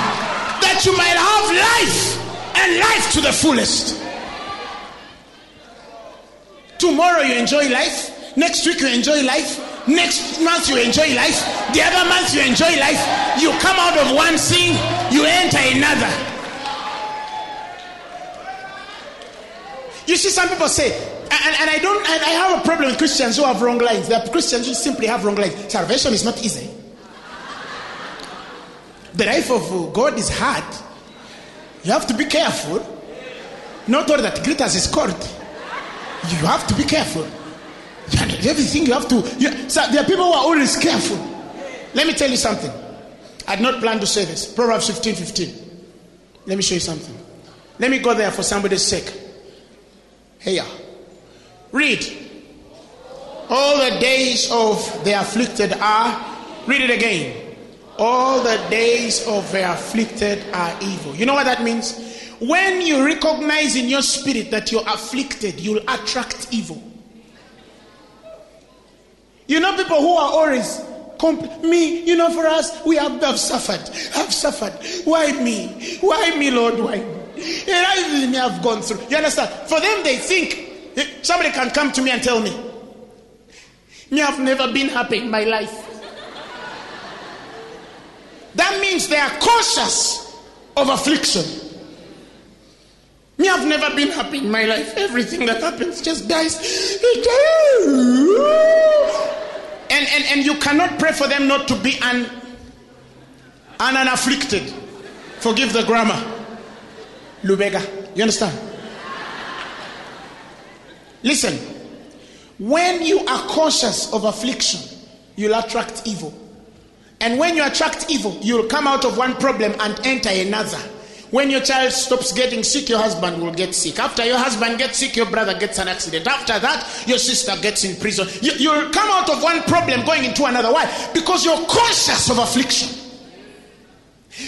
that you might have life and life to the fullest. Tomorrow you enjoy life. Next week you enjoy life. Next month you enjoy life. The other month you enjoy life. You come out of one thing, you enter another. You see, some people say, and, and I don't, I have a problem with Christians who have wrong lines. Are Christians who simply have wrong lines. Salvation is not easy. The life of God is hard. You have to be careful. Not all that glitters is gold. You have to be careful. Everything you have to. You, so there are people who are always careful. Let me tell you something. I did not plan to say this. Proverbs 15 15. Let me show you something. Let me go there for somebody's sake. Here. Read. All the days of the afflicted are. Read it again. All the days of the afflicted are evil. You know what that means? When you recognize in your spirit that you're afflicted, you'll attract evil. You know, people who are always compl- me, you know, for us, we have, have suffered. Have suffered. Why me? Why me, Lord? Why me? I have gone through. You understand? For them, they think eh, somebody can come to me and tell me, me have never been happy in my life. That means they are cautious of affliction. Me, I've never been happy in my life. Everything that happens just dies. And, and, and you cannot pray for them not to be un, un, unafflicted. Forgive the grammar. Lubega. You understand? Listen, when you are cautious of affliction, you'll attract evil. And when you attract evil, you'll come out of one problem and enter another. When your child stops getting sick, your husband will get sick. After your husband gets sick, your brother gets an accident. After that, your sister gets in prison. You, you'll come out of one problem going into another. Why? Because you're conscious of affliction.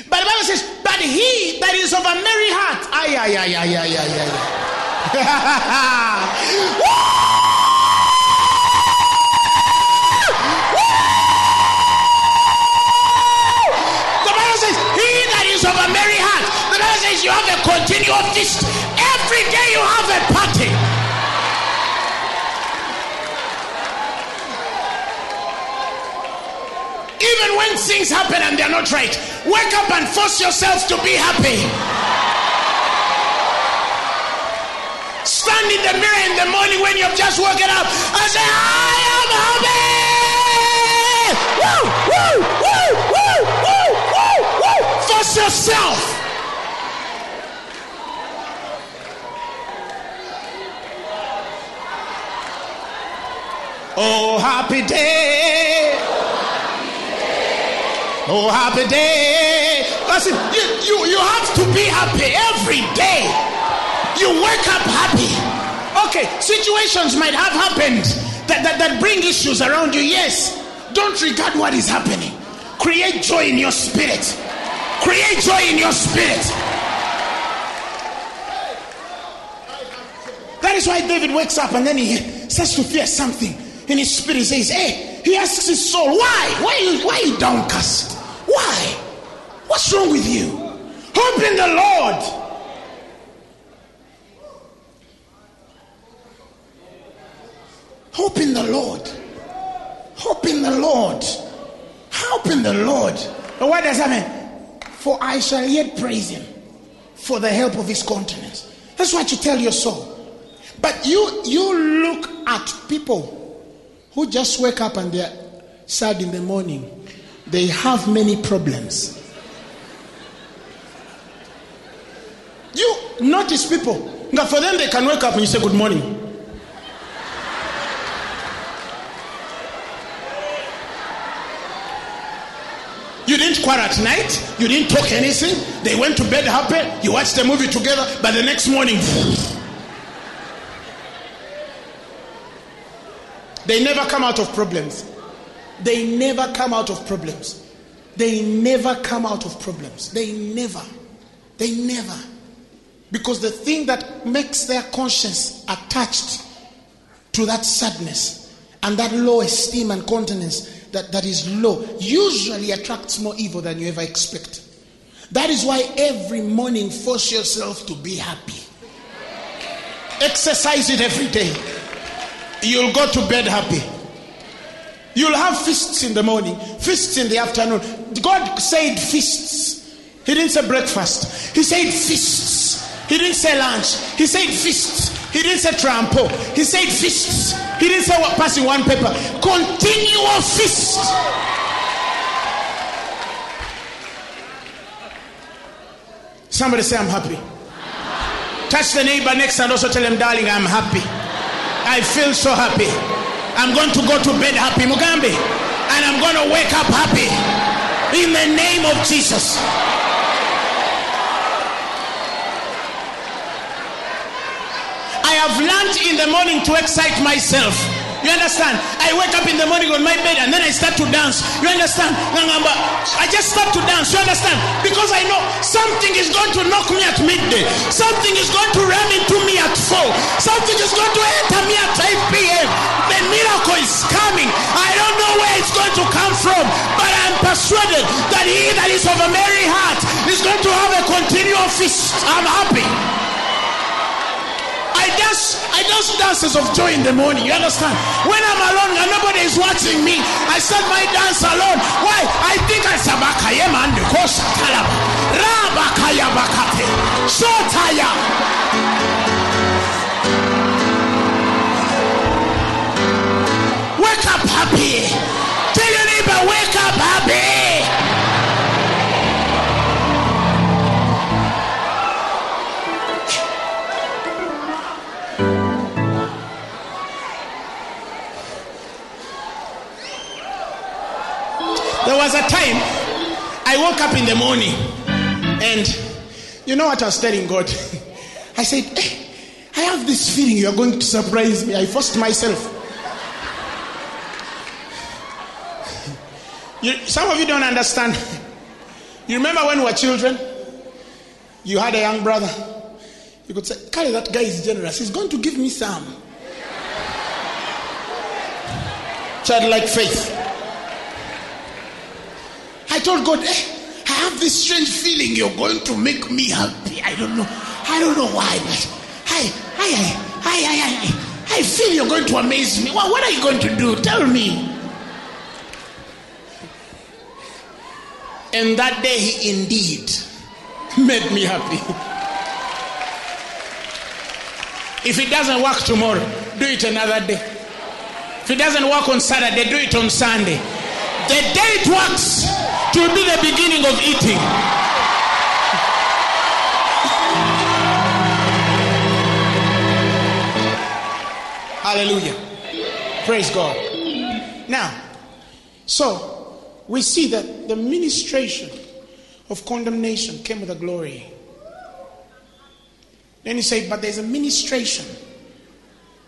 But the Bible says, but he that is of a merry heart. Ay, ay, ay, ay, ay, ay, ay. Says you have a continual feast. Every day you have a party. Even when things happen and they're not right, wake up and force yourself to be happy. Stand in the mirror in the morning when you've just woken up and say, I am happy. Woo, woo, woo, woo, woo, woo. Force yourself. Oh, happy day. Oh, happy day. Listen, you, you, you have to be happy every day. You wake up happy. Okay, situations might have happened that, that, that bring issues around you. Yes. Don't regard what is happening. Create joy in your spirit. Create joy in your spirit. That is why David wakes up and then he says to fear something in his spirit says, Hey, he asks his soul, Why? Why you, why you downcast? Why? What's wrong with you? Hope in the Lord. Hope in the Lord. Hope in the Lord. Hope in the Lord. And what does that mean? For I shall yet praise him for the help of his countenance. That's what you tell your soul. But you you look at people who just wake up and they're sad in the morning, they have many problems. You notice people, for them they can wake up and you say good morning. You didn't quarrel at night. You didn't talk anything. They went to bed happy. You watched the movie together. But the next morning, They never come out of problems. They never come out of problems. They never come out of problems. They never. They never. Because the thing that makes their conscience attached to that sadness and that low esteem and countenance that, that is low usually attracts more evil than you ever expect. That is why every morning force yourself to be happy. Exercise it every day. You'll go to bed happy. You'll have feasts in the morning, feasts in the afternoon. God said feasts. He didn't say breakfast. He said feasts. He didn't say lunch. He said feasts. He didn't say trampo. He said feasts. He didn't say what passing one paper. Continual feast. Somebody say I'm happy. Touch the neighbor next and also tell him, darling, I'm happy. I feel so happy. I'm going to go to bed happy, Mugambi. And I'm going to wake up happy. In the name of Jesus. I have learned in the morning to excite myself. You understand? I wake up in the morning on my bed and then I start to dance. You understand? I just start to dance. You understand? Because I know something is going to knock me at midday. Something is going to ram into me at 4. Something is going to enter me at 5 p.m. The miracle is coming. I don't know where it's going to come from, but I'm persuaded that he that is of a merry heart is going to have a continual feast. I'm happy. I dance, I dance dances of joy in the morning. You understand? When I'm alone and nobody is watching me. I start my dance alone. Why? I think I sabakaye man the bakate. Shotaya. Wake up, happy. Tell your neighbor, wake up, happy. Was a time I woke up in the morning and you know what I was telling God? I said, "Eh, I have this feeling you're going to surprise me. I forced myself. You, some of you don't understand. You remember when we were children? You had a young brother. You could say, Carry, that guy is generous. He's going to give me some. Childlike faith. I told God, eh, I have this strange feeling you're going to make me happy. I don't know. I don't know why, but I, I, I, I, I, I, feel you're going to amaze me. What are you going to do? Tell me. And that day, he indeed made me happy. If it doesn't work tomorrow, do it another day. If it doesn't work on Saturday, do it on Sunday. The day it works, will be the beginning of eating. Hallelujah. Praise God. Now, so we see that the ministration of condemnation came with a glory. Then he said, but there's a ministration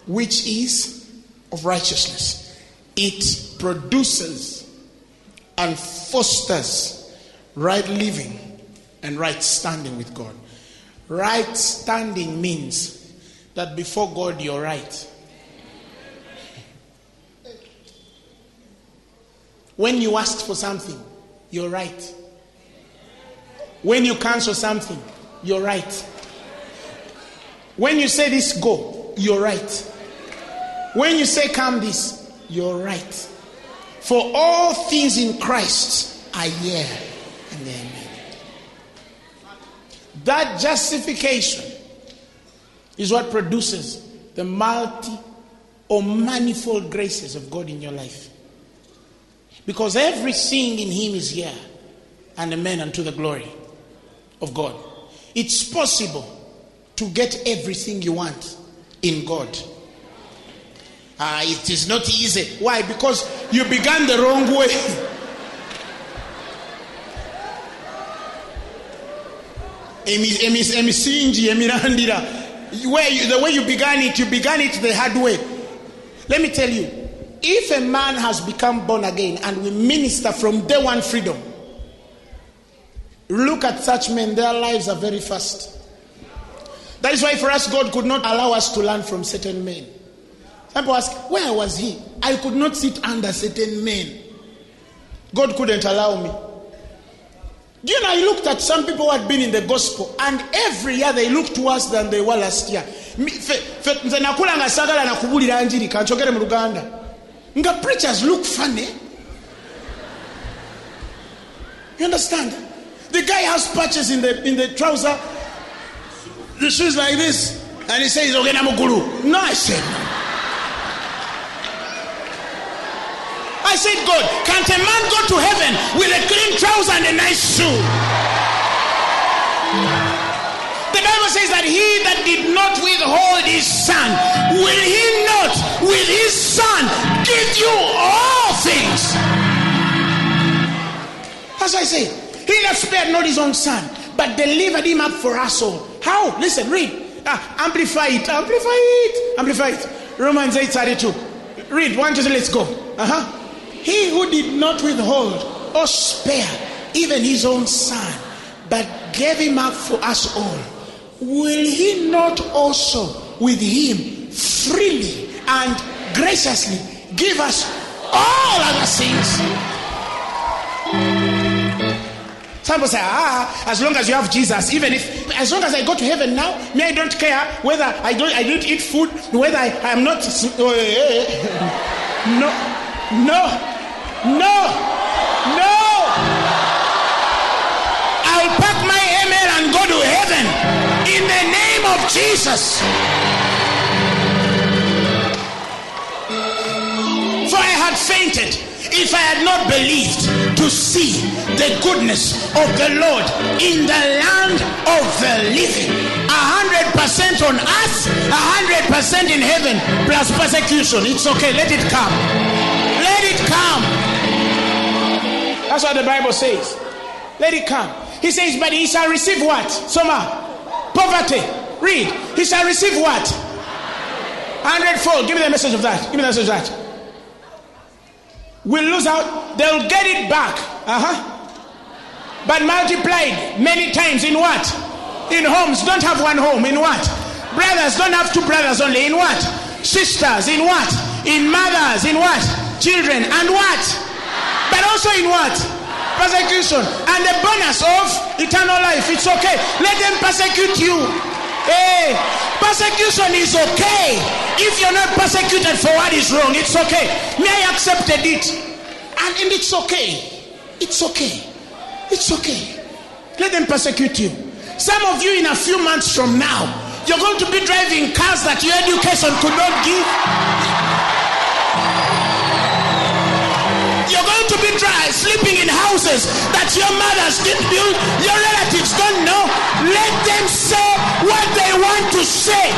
which is of righteousness. It produces and fosters right living and right standing with God. Right standing means that before God you're right. When you ask for something, you're right. When you cancel something, you're right. When you say this go, you're right. When you say come this, you're right. For all things in Christ are yeah and amen. That justification is what produces the multi or manifold graces of God in your life. Because everything in Him is here and amen unto the glory of God. It's possible to get everything you want in God. Ah, it is not easy. Why? Because you began the wrong way. Where you, the way you began it you began it the hard way let me tell you if a man has become born again and we minister from day one freedom look at such men their lives are very fast that is why for us god could not allow us to learn from certain men people ask where was he? I could not sit under certain men. God couldn't allow me. Do you know, I looked at some people who had been in the gospel, and every year they looked worse than they were last year. Nze nakula nga sagala nakubulira njiri kanchogere mu luganda. Nga preachers look funny. You understand? The guy has patches in the in the trouser. The shoes like this and he says ogenda mugulu no i said no I said, God, can't a man go to heaven with a clean trouser and a nice shoe? The Bible says that he that did not withhold his son, will he not with his son give you all things? Why I say, he that spared not his own son, but delivered him up for us all. How? Listen, read. Ah, amplify it, amplify it, amplify it. Romans 8 32. Read, one, two, three, let's go. Uh-huh. He who did not withhold or spare even his own son, but gave him up for us all, will he not also with him freely and graciously give us all other things? Some people say, ah, as long as you have Jesus, even if, as long as I go to heaven now, me, I don't care whether I don't, I don't eat food, whether I, am not. No. No, no, no. I'll pack my email and go to heaven in the name of Jesus. For I had fainted if I had not believed to see the goodness of the Lord in the land of the living. A hundred percent on earth, a hundred percent in heaven, plus persecution. It's okay, let it come. Let it come. That's what the Bible says. Let it come. He says, but he shall receive what? Soma. Poverty. Read. He shall receive what? Hundredfold. Give me the message of that. Give me the message of that. Will lose out. They'll get it back. Uh huh. But multiplied many times in what? In homes. Don't have one home. In what? Brothers don't have two brothers only. In what? Sisters. In what? In mothers. In what? Children. And what? Also in what? Persecution. And the bonus of eternal life. It's okay. Let them persecute you. Hey, persecution is okay. If you're not persecuted for what is wrong, it's okay. Me, I accepted it. And, and it's okay. It's okay. It's okay. Let them persecute you. Some of you, in a few months from now, you're going to be driving cars that your education could not give. You're going to be dry, sleeping in houses that your mothers didn't build, your relatives don't know. Let them say what they want to say.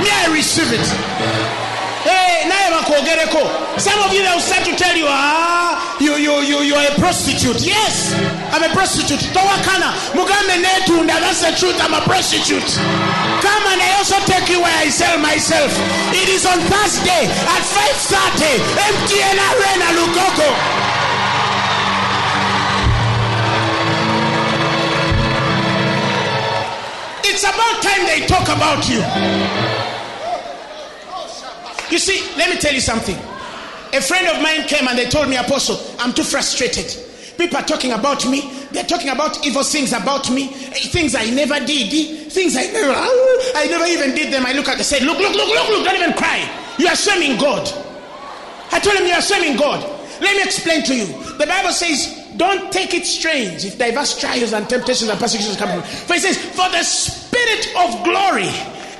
May I receive it. Hey, naye bakwogereko. Some of you they will start to tell you, ah, you, you, you, you are a prostitute. Yes, I'm a prostitute. Towakana, mugambe netunda, that's the truth, I'm a prostitute. Come and I also take you where I sell myself. It is on Thursday at 5.30, MTN Arena, Lugogo. It's about time they talk about you. You see, let me tell you something. A friend of mine came and they told me, Apostle, I'm too frustrated. People are talking about me. They're talking about evil things about me, things I never did, things I never, I never even did them. I look at, I said, look, look, look, look, look, don't even cry. You are shaming God. I told him you are shaming God. Let me explain to you. The Bible says, don't take it strange if diverse trials and temptations and persecutions come. For it says, for the spirit of glory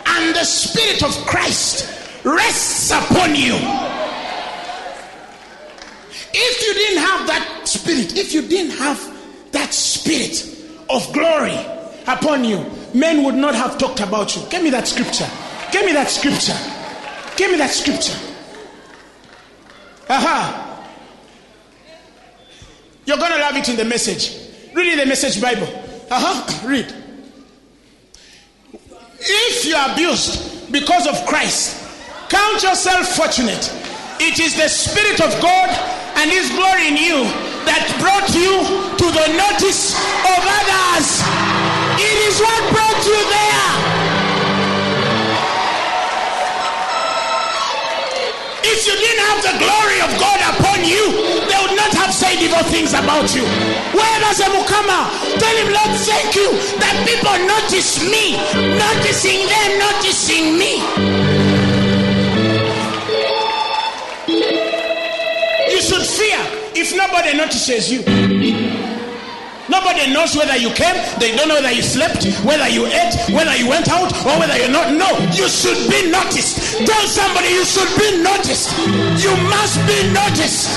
and the spirit of Christ rests upon you. If you didn't have that spirit, if you didn't have that spirit of glory upon you, men would not have talked about you. Give me that scripture. Give me that scripture. Give me that scripture. Aha. You're going to love it in the message. Read the message Bible. Uh-huh. Read. If you are abused because of Christ, count yourself fortunate. It is the Spirit of God and His glory in you that brought you to the notice of others. It is what brought you there. If you didn't have the glory of God upon you, they would not have said evil things about you. Where does a Mukama? Tell him, Lord, thank you that people notice me, noticing them, noticing me. Nobody notices you. Nobody knows whether you came, they don't know whether you slept, whether you ate, whether you went out, or whether you're not. No, you should be noticed. Tell somebody you should be noticed. You must be noticed.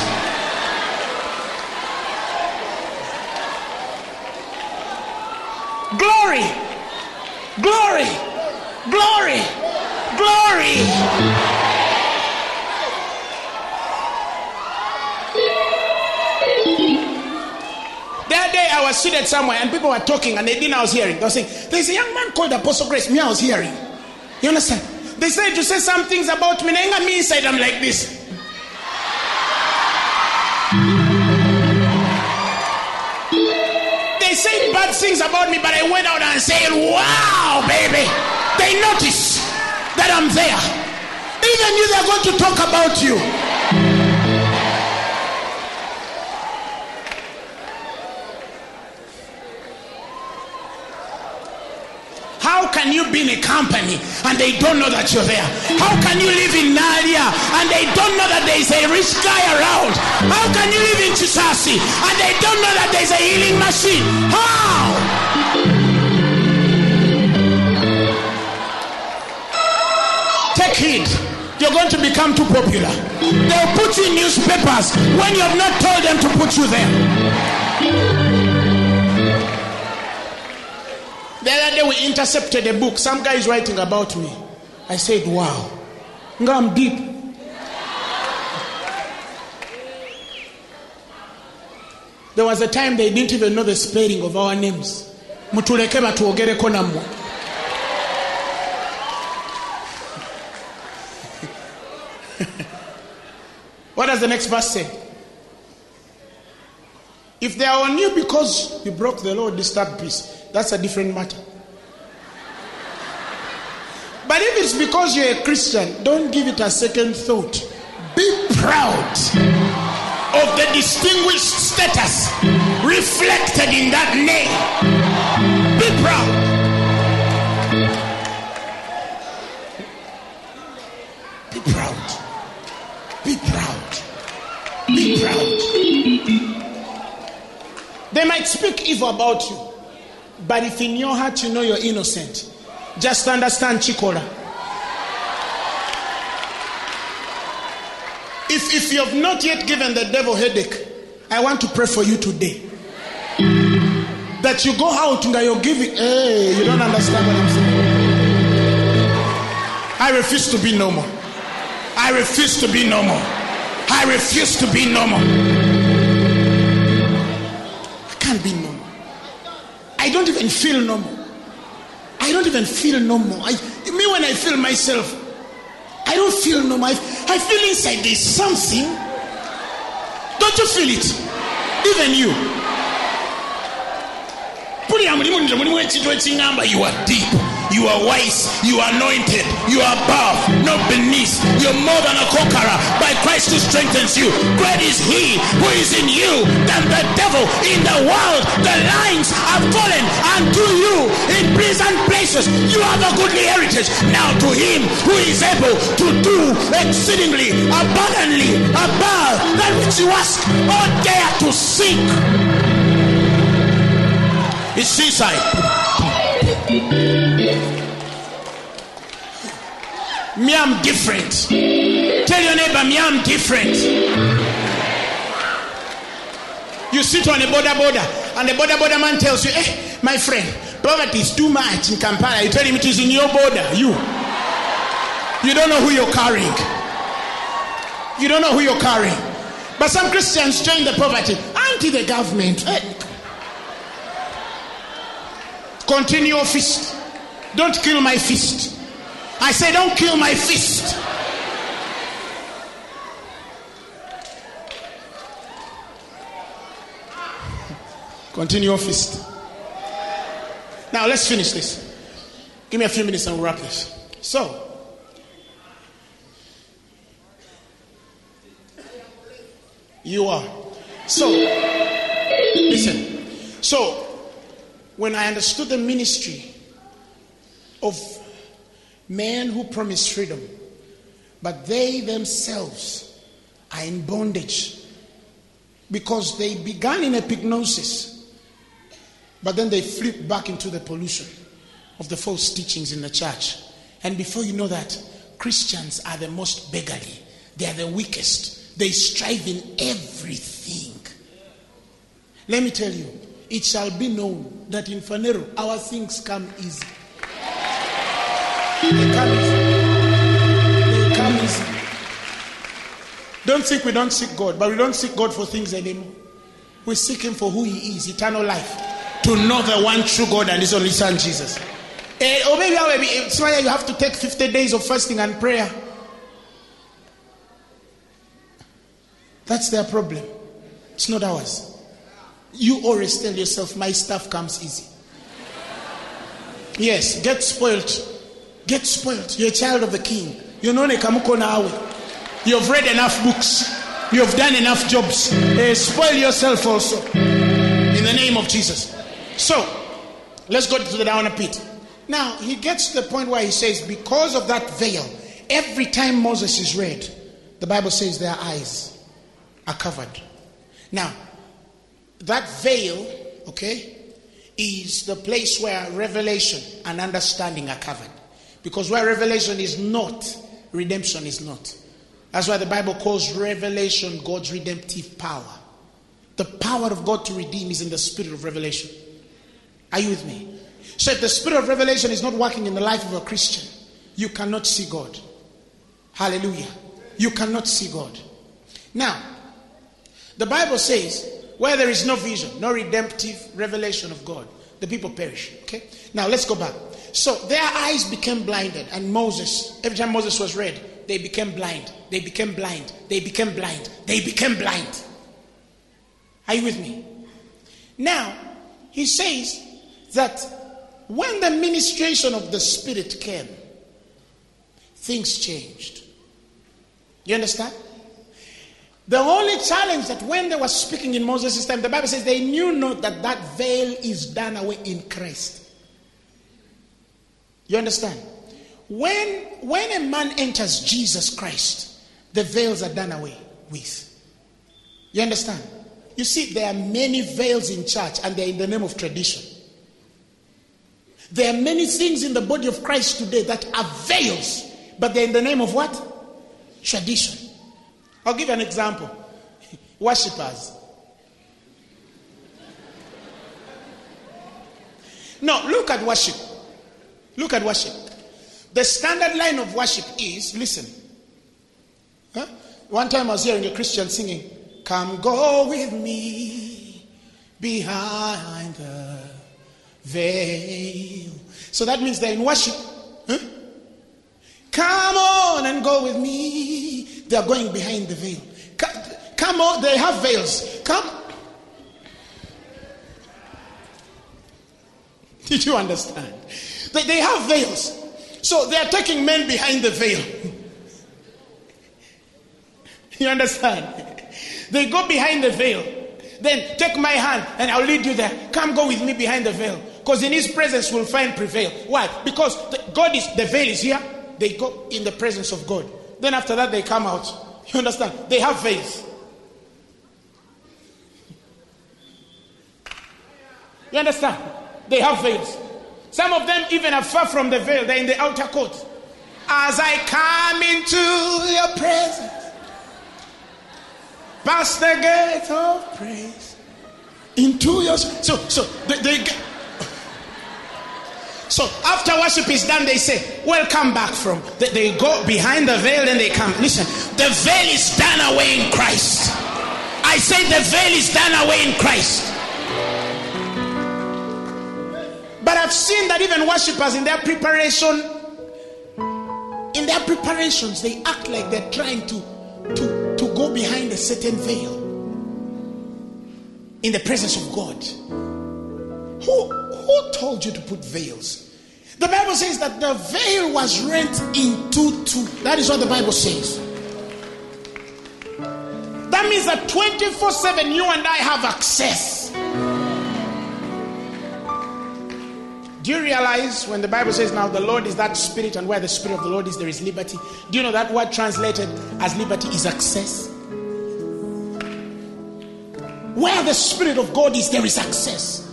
Glory, glory, glory, glory. Day I was seated somewhere and people were talking and they didn't I was hearing. They were saying, There's a young man called Apostle Grace. Me, I was hearing. You understand? They said to say some things about me. And me inside, I'm like this. They said bad things about me, but I went out and said, Wow, baby. They notice that I'm there. Even you, they're going to talk about you. How can you be in a company and they don't know that you're there? How can you live in Naalya and they don't know that there is a rich guy around? How can you live in Kisaasi and they don't know that there's a healing machine? How? Take heed. You're going to become too popular. They'll put you in newspapers when you have not told them to put you there. The other day we intercepted a book. Some guy is writing about me. I said, wow. Nga, I'm deep. There was a time they didn't even know the spelling of our names. What does the next verse say? If they are on you because you broke the law, disturb peace, that's a different matter. But if it's because you're a Christian, don't give it a second thought. Be proud of the distinguished status reflected in that name. Be proud. Be proud. Be proud. Be proud. They might speak evil about you, but if in your heart you know you're innocent, just understand Chikola. If, if you have not yet given the devil headache, I want to pray for you today. That you go out and you're giving. Hey, you don't understand what I'm saying. I refuse to be normal. I refuse to be normal. I refuse to be normal. I can't be normal. I don't even feel normal. I don't even feel normal. I, me, when I feel myself, I don't feel normal. I, I feel inside there's something. Don't you feel it? Even you. Mulimu mulimu ekintu you are deep. You are wise. You are anointed. You are above not beneath. You're more than a conqueror. By christ who strengthens you. Great is he who is in you than the devil in the world. The lines are fallen unto you in pleasant places. You have a goodly heritage. Now to him who is able to do exceedingly abundantly above that which you ask or dare to seek it's suicide. Me, I'm different. Tell your neighbor, me, I'm different. You sit on a border border, and the border border man tells you, "Hey, my friend, poverty is too much in Kampala." You tell him it is in your border. You, you don't know who you're carrying. You don't know who you're carrying. But some Christians join the poverty anti the government. Hey, Continue your fist. Don't kill my fist. I say, don't kill my fist. Continue your fist. Now let's finish this. Give me a few minutes and we'll wrap this. So, you are. So, listen. So, when I understood the ministry of men who promise freedom, but they themselves are in bondage because they began in epignosis, but then they flipped back into the pollution of the false teachings in the church. And before you know that, Christians are the most beggarly, they are the weakest, they strive in everything. Let me tell you, it shall be known that in Phaneroo our things come easy. They come easy. They come easy. Don't think we don't seek God, but we don't seek God for things anymore. We seek Him for who He is, eternal life. To know the one true God and His only Son, Jesus. Eh, or maybe it's why you have to take 50 days of fasting and prayer. That's their problem. It's not ours. You always tell yourself, my stuff comes easy. Yes, get spoiled. Get spoiled. You're a child of the king. You know You've read enough books. You've done enough jobs. Uh, spoil yourself also. In the name of Jesus. So, let's go to the down pit. Now, he gets to the point where he says, because of that veil, every time Moses is read, the Bible says their eyes are covered. Now, that veil, okay, is the place where revelation and understanding are covered. Because where revelation is not, redemption is not. That's why the Bible calls revelation God's redemptive power. The power of God to redeem is in the spirit of revelation. Are you with me? So if the spirit of revelation is not working in the life of a Christian, you cannot see God. Hallelujah. You cannot see God. Now, the Bible says, where there is no vision, no redemptive revelation of God, the people perish. Okay? Now let's go back. So their eyes became blinded, and Moses, every time Moses was read, they became blind. They became blind. They became blind. They became blind. Are you with me? Now, he says that when the ministration of the Spirit came, things changed. You understand? The only challenge that when they were speaking in Moses' time, the Bible says they knew not that that veil is done away in Christ. You understand? When, when a man enters Jesus Christ, the veils are done away with. You understand? You see, there are many veils in church and they're in the name of tradition. There are many things in the body of Christ today that are veils, but they're in the name of what? Tradition. I'll give you an example. Worshippers. No, look at worship. Look at worship. The standard line of worship is listen. Huh? One time I was hearing a Christian singing, Come go with me behind the veil. So that means they're in worship. Huh? Come on and go with me. They are going behind the veil. Come on, they have veils. Come. Did you understand? They, they have veils. So they are taking men behind the veil. you understand? They go behind the veil. Then take my hand and I'll lead you there. Come go with me behind the veil. Because in his presence we'll find prevail. Why? Because the, God is the veil is here. They go in the presence of God. Then after that they come out. You understand? They have veils. You understand? They have veils. Some of them even are far from the veil, they're in the outer court. As I come into your presence, past the gate of praise, into your so so they, they. So after worship is done, they say, "Welcome back from." They, go behind the veil, and they come. Listen, the veil is done away in Christ. I say the veil is done away in Christ. But I've seen that even worshippers in their preparation, in their preparations, they act like they're trying to, to, to go behind a certain veil in the presence of God. Who, who told you to put veils? The Bible says that the veil was rent in two, two. That is what the Bible says. That means that 24 7 you and I have access. Do you realize when the Bible says now the Lord is that spirit, and where the spirit of the Lord is, there is liberty? Do you know that word translated as liberty is access? Where the spirit of God is, there is access.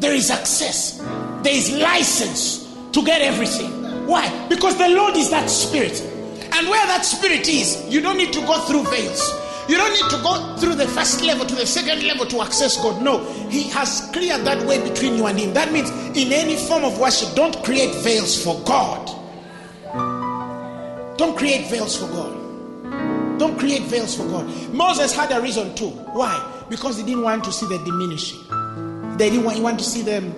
There is access. There is license to get everything. Why? Because the Lord is that spirit. And where that spirit is, you don't need to go through veils. You don't need to go through the first level to the second level to access God. No, He has cleared that way between you and Him. That means in any form of worship, don't create veils for God. Don't create veils for God. Don't create veils for God. Moses had a reason too. Why? Because he didn't want to see the diminishing. They didn't want, he wanted to see them.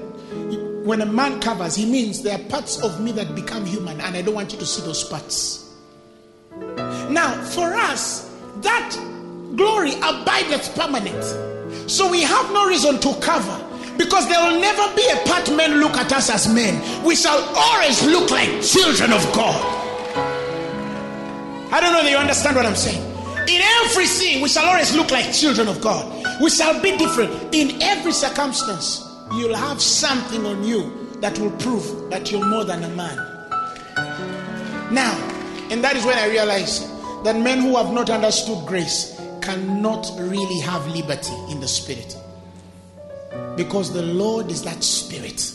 When a man covers, he means there are parts of me that become human, and I don't want you to see those parts. Now, for us, that glory abideth permanent. So we have no reason to cover because there will never be a part men look at us as men. We shall always look like children of God. I don't know if you understand what I'm saying. In everything, we shall always look like children of God. We shall be different. In every circumstance, you'll have something on you that will prove that you're more than a man. Now, and that is when I realized that men who have not understood grace cannot really have liberty in the spirit. Because the Lord is that spirit.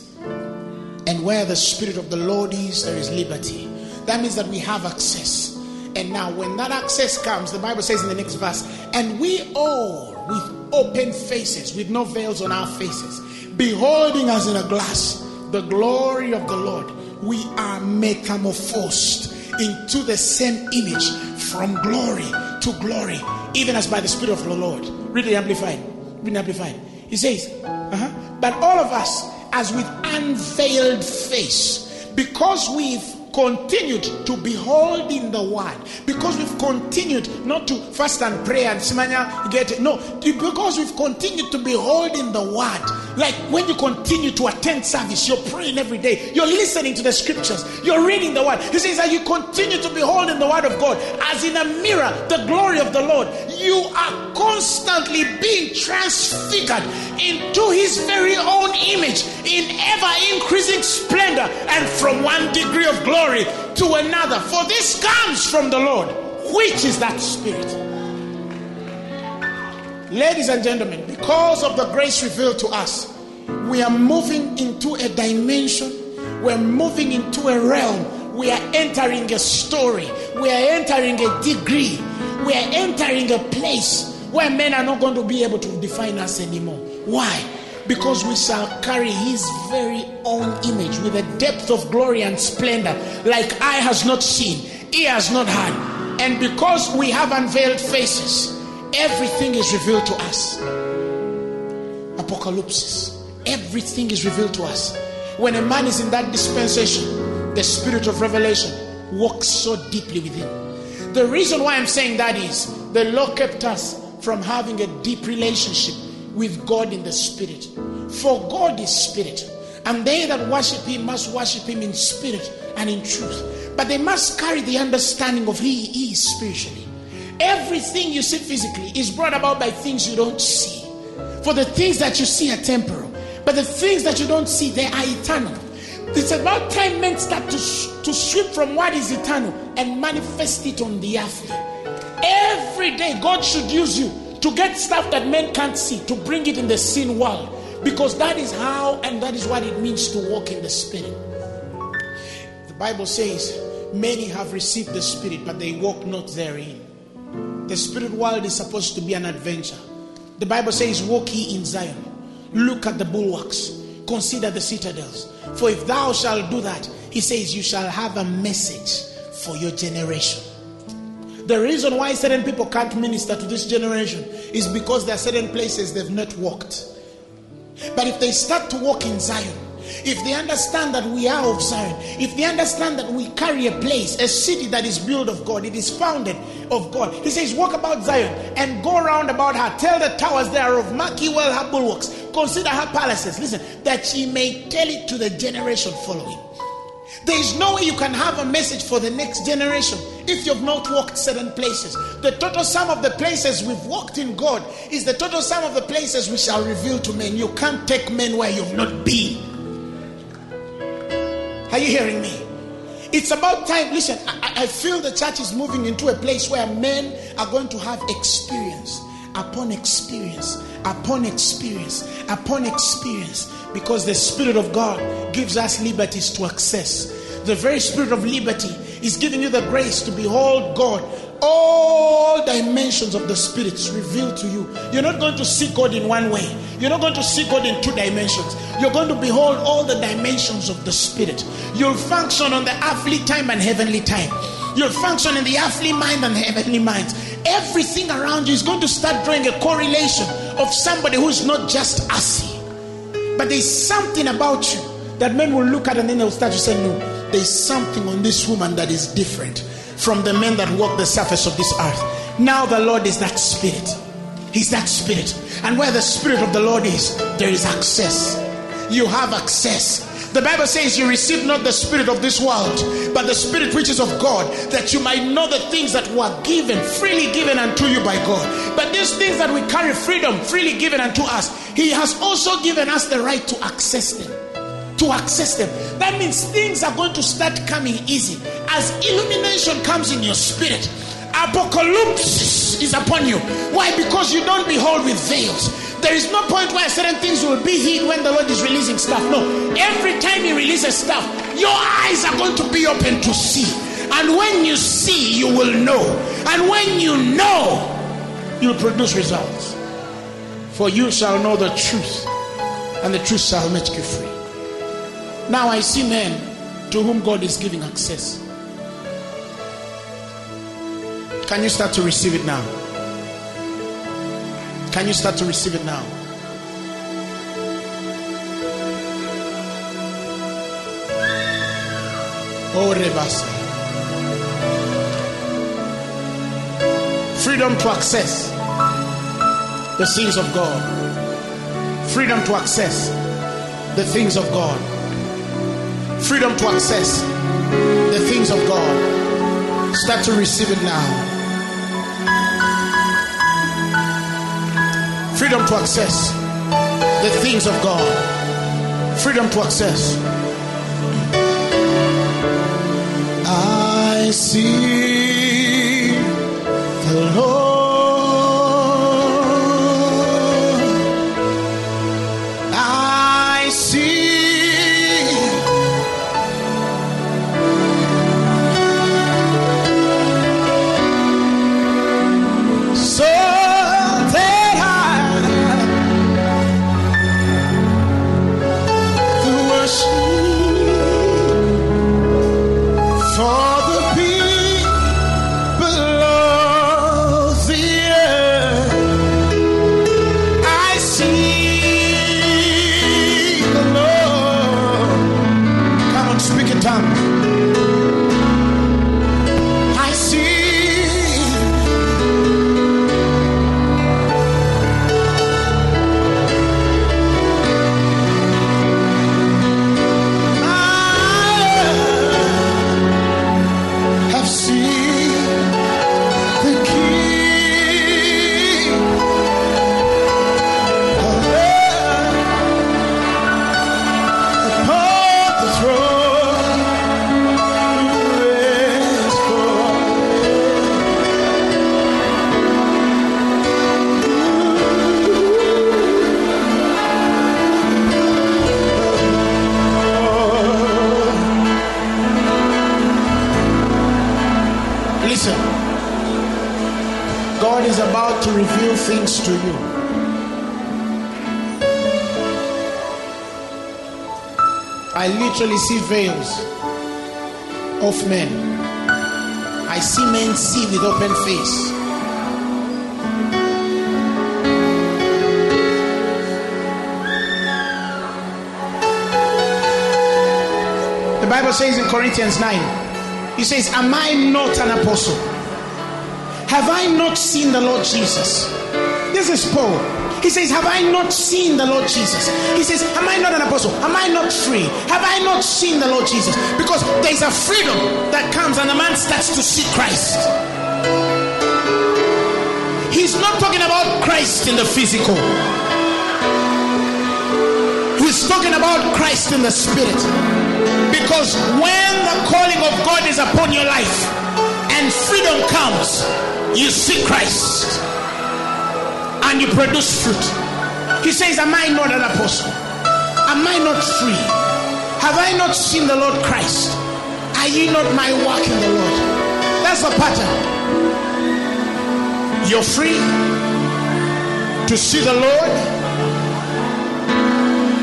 And where the spirit of the Lord is, there is liberty. That means that we have access. And now, when that access comes, the Bible says in the next verse, and we all with open faces, with no veils on our faces, beholding as in a glass the glory of the Lord, we are metamorphosed into the same image from glory to glory, even as by the Spirit of the Lord. Read the Amplified. Read the Amplified. He says, uh-huh, But all of us, as with unveiled face, because we've continued to behold in the word because we've continued not to fast and pray and simanya get it. no because we've continued to behold in the word like when you continue to attend service you're praying every day you're listening to the scriptures you're reading the word he says that you continue to behold in the word of god as in a mirror the glory of the lord you are constantly being transfigured into his very own image in ever increasing splendor and from one degree of glory to another. For this comes from the Lord, which is that spirit. Ladies and gentlemen, because of the grace revealed to us, we are moving into a dimension, we're moving into a realm, we are entering a story, we are entering a degree, we are entering a place where men are not going to be able to define us anymore. Why? Because we shall carry his very own image with a depth of glory and splendor like eye has not seen, ear has not heard. And because we have unveiled faces, everything is revealed to us. Apocalypse. Everything is revealed to us. When a man is in that dispensation, the spirit of revelation walks so deeply within. The reason why I'm saying that is the law kept us from having a deep relationship with God in the spirit. For God is spirit, and they that worship him must worship him in spirit and in truth. But they must carry the understanding of who he is spiritually. Everything you see physically is brought about by things you don't see. For the things that you see are temporal, but the things that you don't see, they are eternal. It's about time men start to, to swim from what is eternal and manifest it on the earth. Every day, God should use you to get stuff that men can't see, to bring it in the seen world. Because that is how and that is what it means to walk in the Spirit. The Bible says, Many have received the Spirit, but they walk not therein. The spirit world is supposed to be an adventure. The Bible says, Walk ye in Zion. Look at the bulwarks. Consider the citadels. For if thou shalt do that, he says, You shall have a message for your generation. The reason why certain people can't minister to this generation is because there are certain places they've not walked. But if they start to walk in Zion, if they understand that we are of Zion, if they understand that we carry a place, a city that is built of God, it is founded of God. He says, Walk about Zion and go round about her. Tell the towers thereof, mark ye well her bulwarks, consider her palaces. Listen, that she may tell it to the generation following. There is no way you can have a message for the next generation if you've not walked certain places. The total sum of the places we've walked in God is the total sum of the places we shall reveal to men. You can't take men where you've not been. Are you hearing me? It's about time. Listen, I, I feel the church is moving into a place where men are going to have experience upon experience, upon experience, upon experience, because the Spirit of God gives us liberties to access. The very Spirit of liberty is giving you the grace to behold God. All dimensions of the spirits revealed to you. You're not going to see God in one way. You're not going to see God in two dimensions. You're going to behold all the dimensions of the spirit. You'll function on the earthly time and heavenly time. You'll function in the earthly mind and heavenly minds. Everything around you is going to start drawing a correlation of somebody who's not just assy. But there's something about you that men will look at and then they'll start to say, No, there's something on this woman that is different from the men that walk the surface of this earth. Now the Lord is that spirit. He's that spirit. And where the spirit of the Lord is, there is access. You have access. The Bible says you receive not the spirit of this world, but the spirit which is of God, that you might know the things that were given, freely given unto you by God. But these things that we carry freedom, freely given unto us, He has also given us the right to access them. To access them. That means things are going to start coming easy. As illumination comes in your spirit, apocalypse is upon you. Why? Because you don't behold with veils. There is no point where certain things will be hid when the Lord is releasing stuff. No. Every time He releases stuff, your eyes are going to be open to see. And when you see, you will know. And when you know, you'll produce results. For you shall know the truth, and the truth shall make you free. Now I see men to whom God is giving access. Can you start to receive it now? Can you start to receive it now? Oh, Rebasa. Freedom to access the things of God. Freedom to access the things of God. Freedom to access the things of God. Start to receive it now. Freedom to access the things of God. Freedom to access. I see the Lord. I see veils of men. I see men see with open face. The Bible says in Corinthians 9, He says, Am I not an apostle? Have I not seen the Lord Jesus? This is Paul. He says, Have I not seen the Lord Jesus? He says, Am I not an apostle? Am I not free? Have I not seen the Lord Jesus? Because there's a freedom that comes and a man starts to see Christ. He's not talking about Christ in the physical, he's talking about Christ in the spirit. Because when the calling of God is upon your life and freedom comes, you see Christ and you produce fruit. He says, Am I not an apostle? Am I not free? Have I not seen the Lord Christ? Are ye not my work in the Lord? That's the pattern. You're free to see the Lord,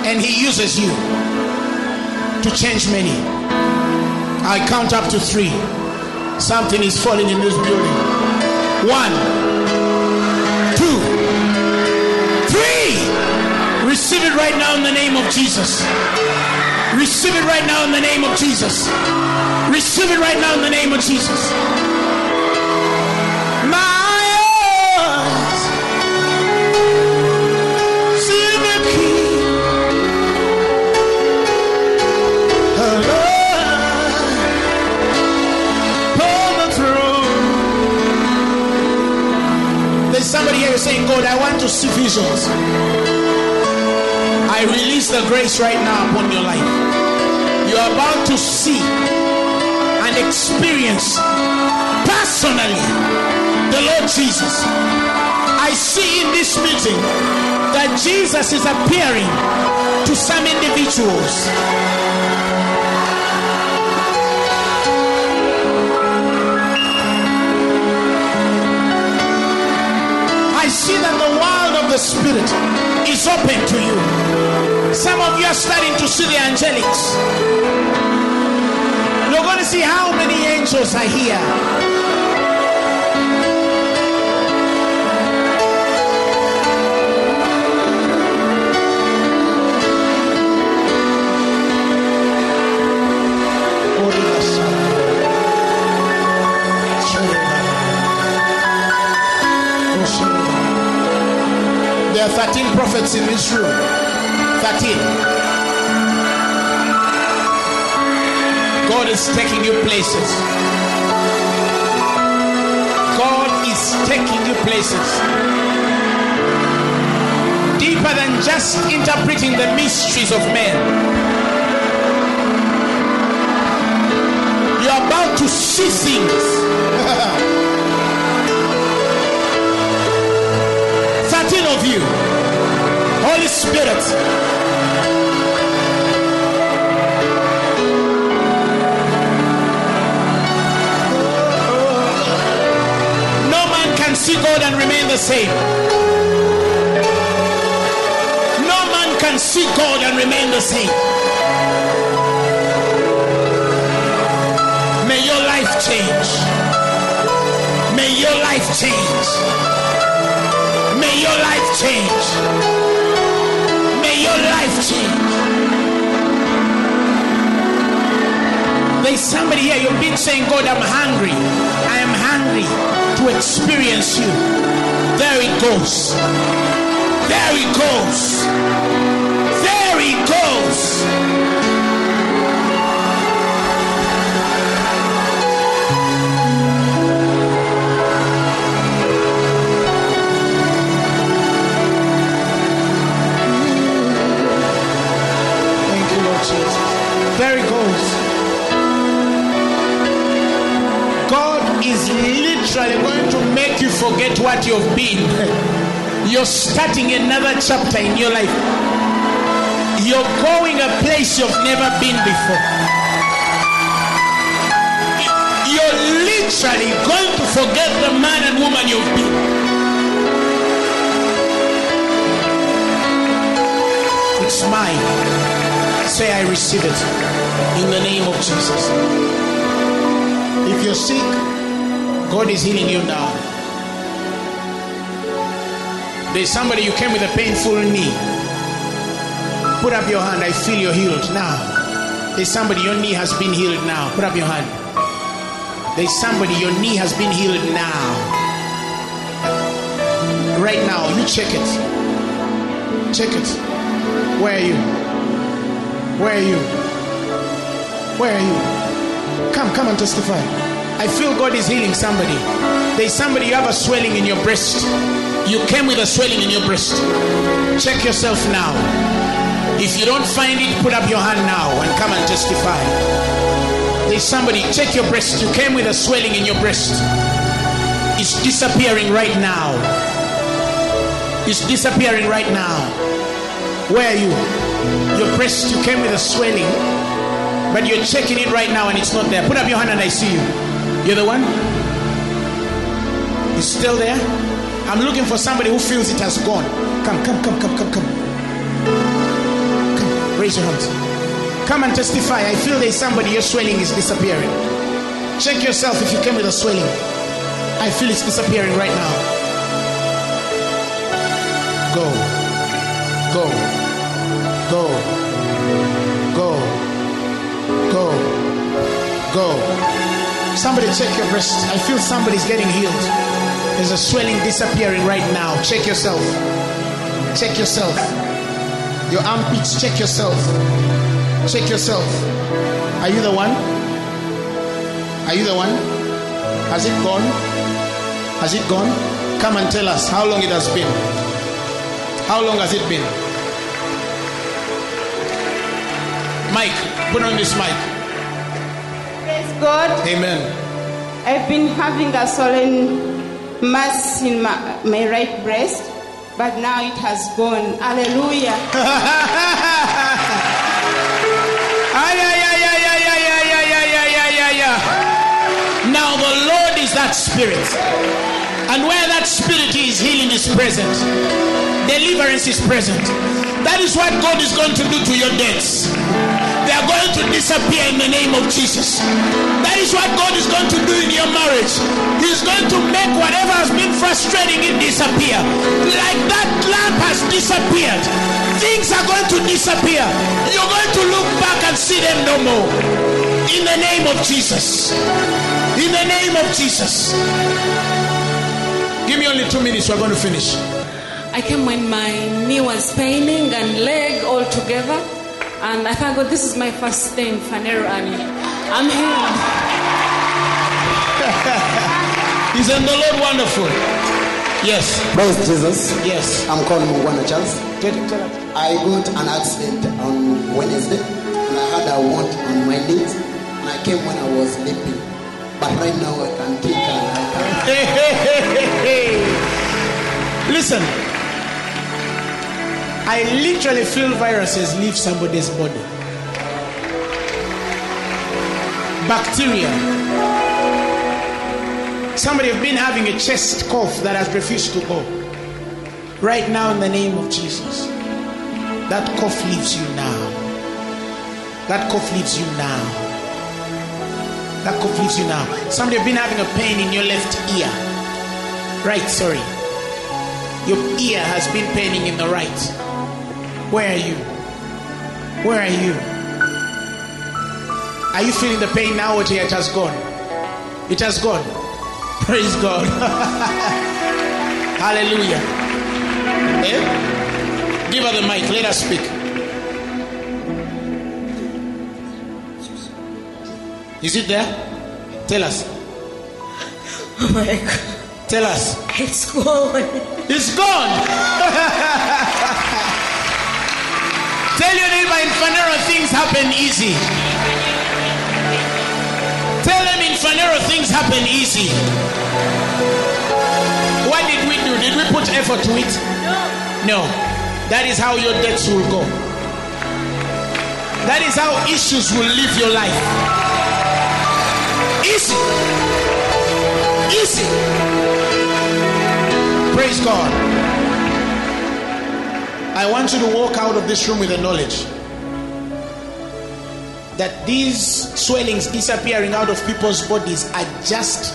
and He uses you to change many. I count up to three. Something is falling in this building. One, two, three. Receive it right now in the name of Jesus. Receive it right now in the name of Jesus. Receive it right now in the name of Jesus. There's somebody here saying, God, I want to see visions. I release the grace right now upon your life. You are about to see and experience personally the Lord Jesus. I see in this meeting that Jesus is appearing to some individuals. I see that the world of the Spirit is open to you. Some of you are starting to see the angelics. You're going to see how many angels are here. There are 13 prophets in this room. 13. God is taking you places. God is taking you places. Deeper than just interpreting the mysteries of men. You're about to see things. 13 of you. Holy Spirit. See God and remain the same. No man can see God and remain the same. May your life change. May your life change. May your life change. May your life change. There's somebody here, you've been saying, God, I'm hungry. I am hungry to experience you. There it goes. There it goes. There it goes. Thank you, Lord Jesus. There it goes. Is literally going to make you forget what you've been. You're starting another chapter in your life. You're going a place you've never been before. You're literally going to forget the man and woman you've been. It's mine. Say, I receive it in the name of Jesus. If you're sick, God is healing you now. There's somebody you came with a painful knee. Put up your hand. I feel you're healed now. There's somebody, your knee has been healed now. Put up your hand. There's somebody, your knee has been healed now. Right now, you check it. Check it. Where are you? Where are you? Where are you? Come, come and testify. I feel God is healing somebody. There's somebody you have a swelling in your breast. You came with a swelling in your breast. Check yourself now. If you don't find it, put up your hand now and come and testify. There's somebody, check your breast. You came with a swelling in your breast. It's disappearing right now. It's disappearing right now. Where are you? Your breast, you came with a swelling, but you're checking it right now and it's not there. Put up your hand and I see you. You're the one? It's still there? I'm looking for somebody who feels it has gone. Come, come, come, come, come, come. Come, raise your hands. Come and testify. I feel there's somebody, your swelling is disappearing. Check yourself if you came with a swelling. I feel it's disappearing right now. Go. Go. Go. Go. Go. Go. Somebody check your breast. I feel somebody's getting healed. There's a swelling disappearing right now. Check yourself. Check yourself. Your armpits, check yourself. Check yourself. Are you the one? Are you the one? Has it gone? Has it gone? Come and tell us how long it has been. How long has it been? Mike, put on this mic. God. Amen. I've been having a swollen mass in my, my right breast, but now it has gone. Hallelujah. now the Lord is that spirit. And where that spirit is, healing is present. Deliverance is present. That is what God is going to do to your debts. They are going to disappear in the name of Jesus. That is what God is going to do in your marriage. He's going to make whatever has been frustrating it disappear. Like that lamp has disappeared. Things are going to disappear. You're going to look back and see them no more. In the name of Jesus. In the name of Jesus. Give me only two minutes. We're going to finish. I came when my knee was paining and leg all together. And I thank God this is my first day in Phaneroo and I'm healed. Isn't the Lord wonderful? Yes. Praise Jesus. Yes. I'm calling Mungwana Charles. Tell- tell her. I got an accident on Wednesday and I had a wound on my knees and I came when I was sleeping. But right now I can hey, hey. Listen. I literally feel viruses leave somebody's body. Bacteria. Somebody have been having a chest cough that has refused to go. Right now, in the name of Jesus, that cough leaves you now. That cough leaves you now. That cough leaves you now. Somebody have been having a pain in your left ear. Right, sorry. Your ear has been paining in the right. Where are you? Where are you? Are you feeling the pain now or it has gone? It has gone. Praise God. Hallelujah. Eh? Give her the mic. Let her speak. Is it there? Tell us. Oh my God. Tell us. It's gone. It's gone. Tell your neighbor in Phaneroo things happen easy. Tell them in Phaneroo things happen easy. What did we do? Did we put effort to it? No. That is how your debts will go. That is how issues will live your life. Easy. Easy. Praise God. I want you to walk out of this room with the knowledge that these swellings disappearing out of people's bodies are just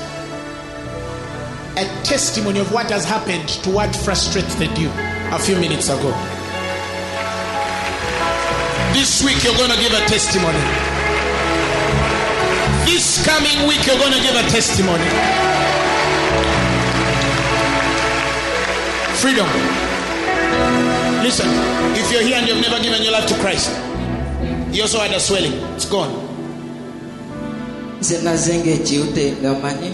a testimony of what has happened to what frustrated you a few minutes ago. This week you're going to give a testimony. This coming week you're going to give a testimony. Freedom. Listen, if you're here and you've never given your life to Christ, you also had a swelling. It's gone. nze nazenga ekiwute nga manyi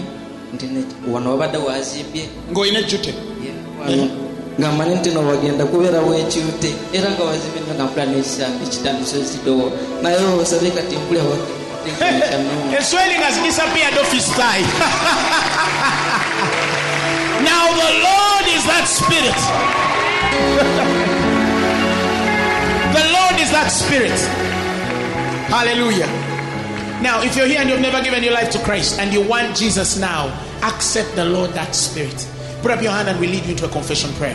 nti wano wabadde wazimbye jute. wano nga manyi nti no wagenda kubeerawo ekiwute era nga wazimbye nga mpula n'ekisambi ekitandisa ekidowo naye osabe kati mpula A swelling has disappeared off his thigh. now the Lord is that spirit. is that spirit. Hallelujah. Now, if you're here and you've never given your life to Christ and you want Jesus now, accept the Lord that spirit. Put up your hand and we lead you into a confession prayer.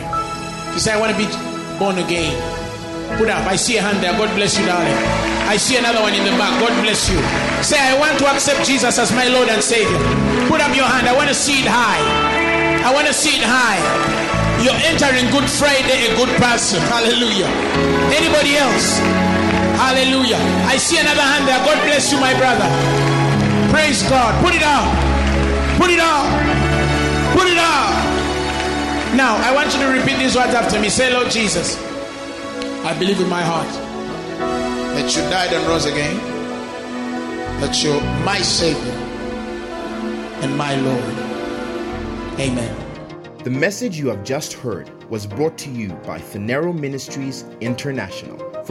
If you say, I want to be born again, put up. I see a hand there. God bless you, darling. I see another one in the back. God bless you. Say, I want to accept Jesus as my Lord and Savior. Put up your hand. I want to see it high. I want to see it high. You're entering Good Friday a good person. Hallelujah. Anybody else? Hallelujah. I see another hand there. God bless you, my brother. Praise God. Put it out. Put it out. Put it out. Now, I want you to repeat these words after me. Say, Lord Jesus, I believe in my heart that you died and rose again, that you're my Savior and my Lord. Amen. The message you have just heard was brought to you by Phaneroo Ministries International.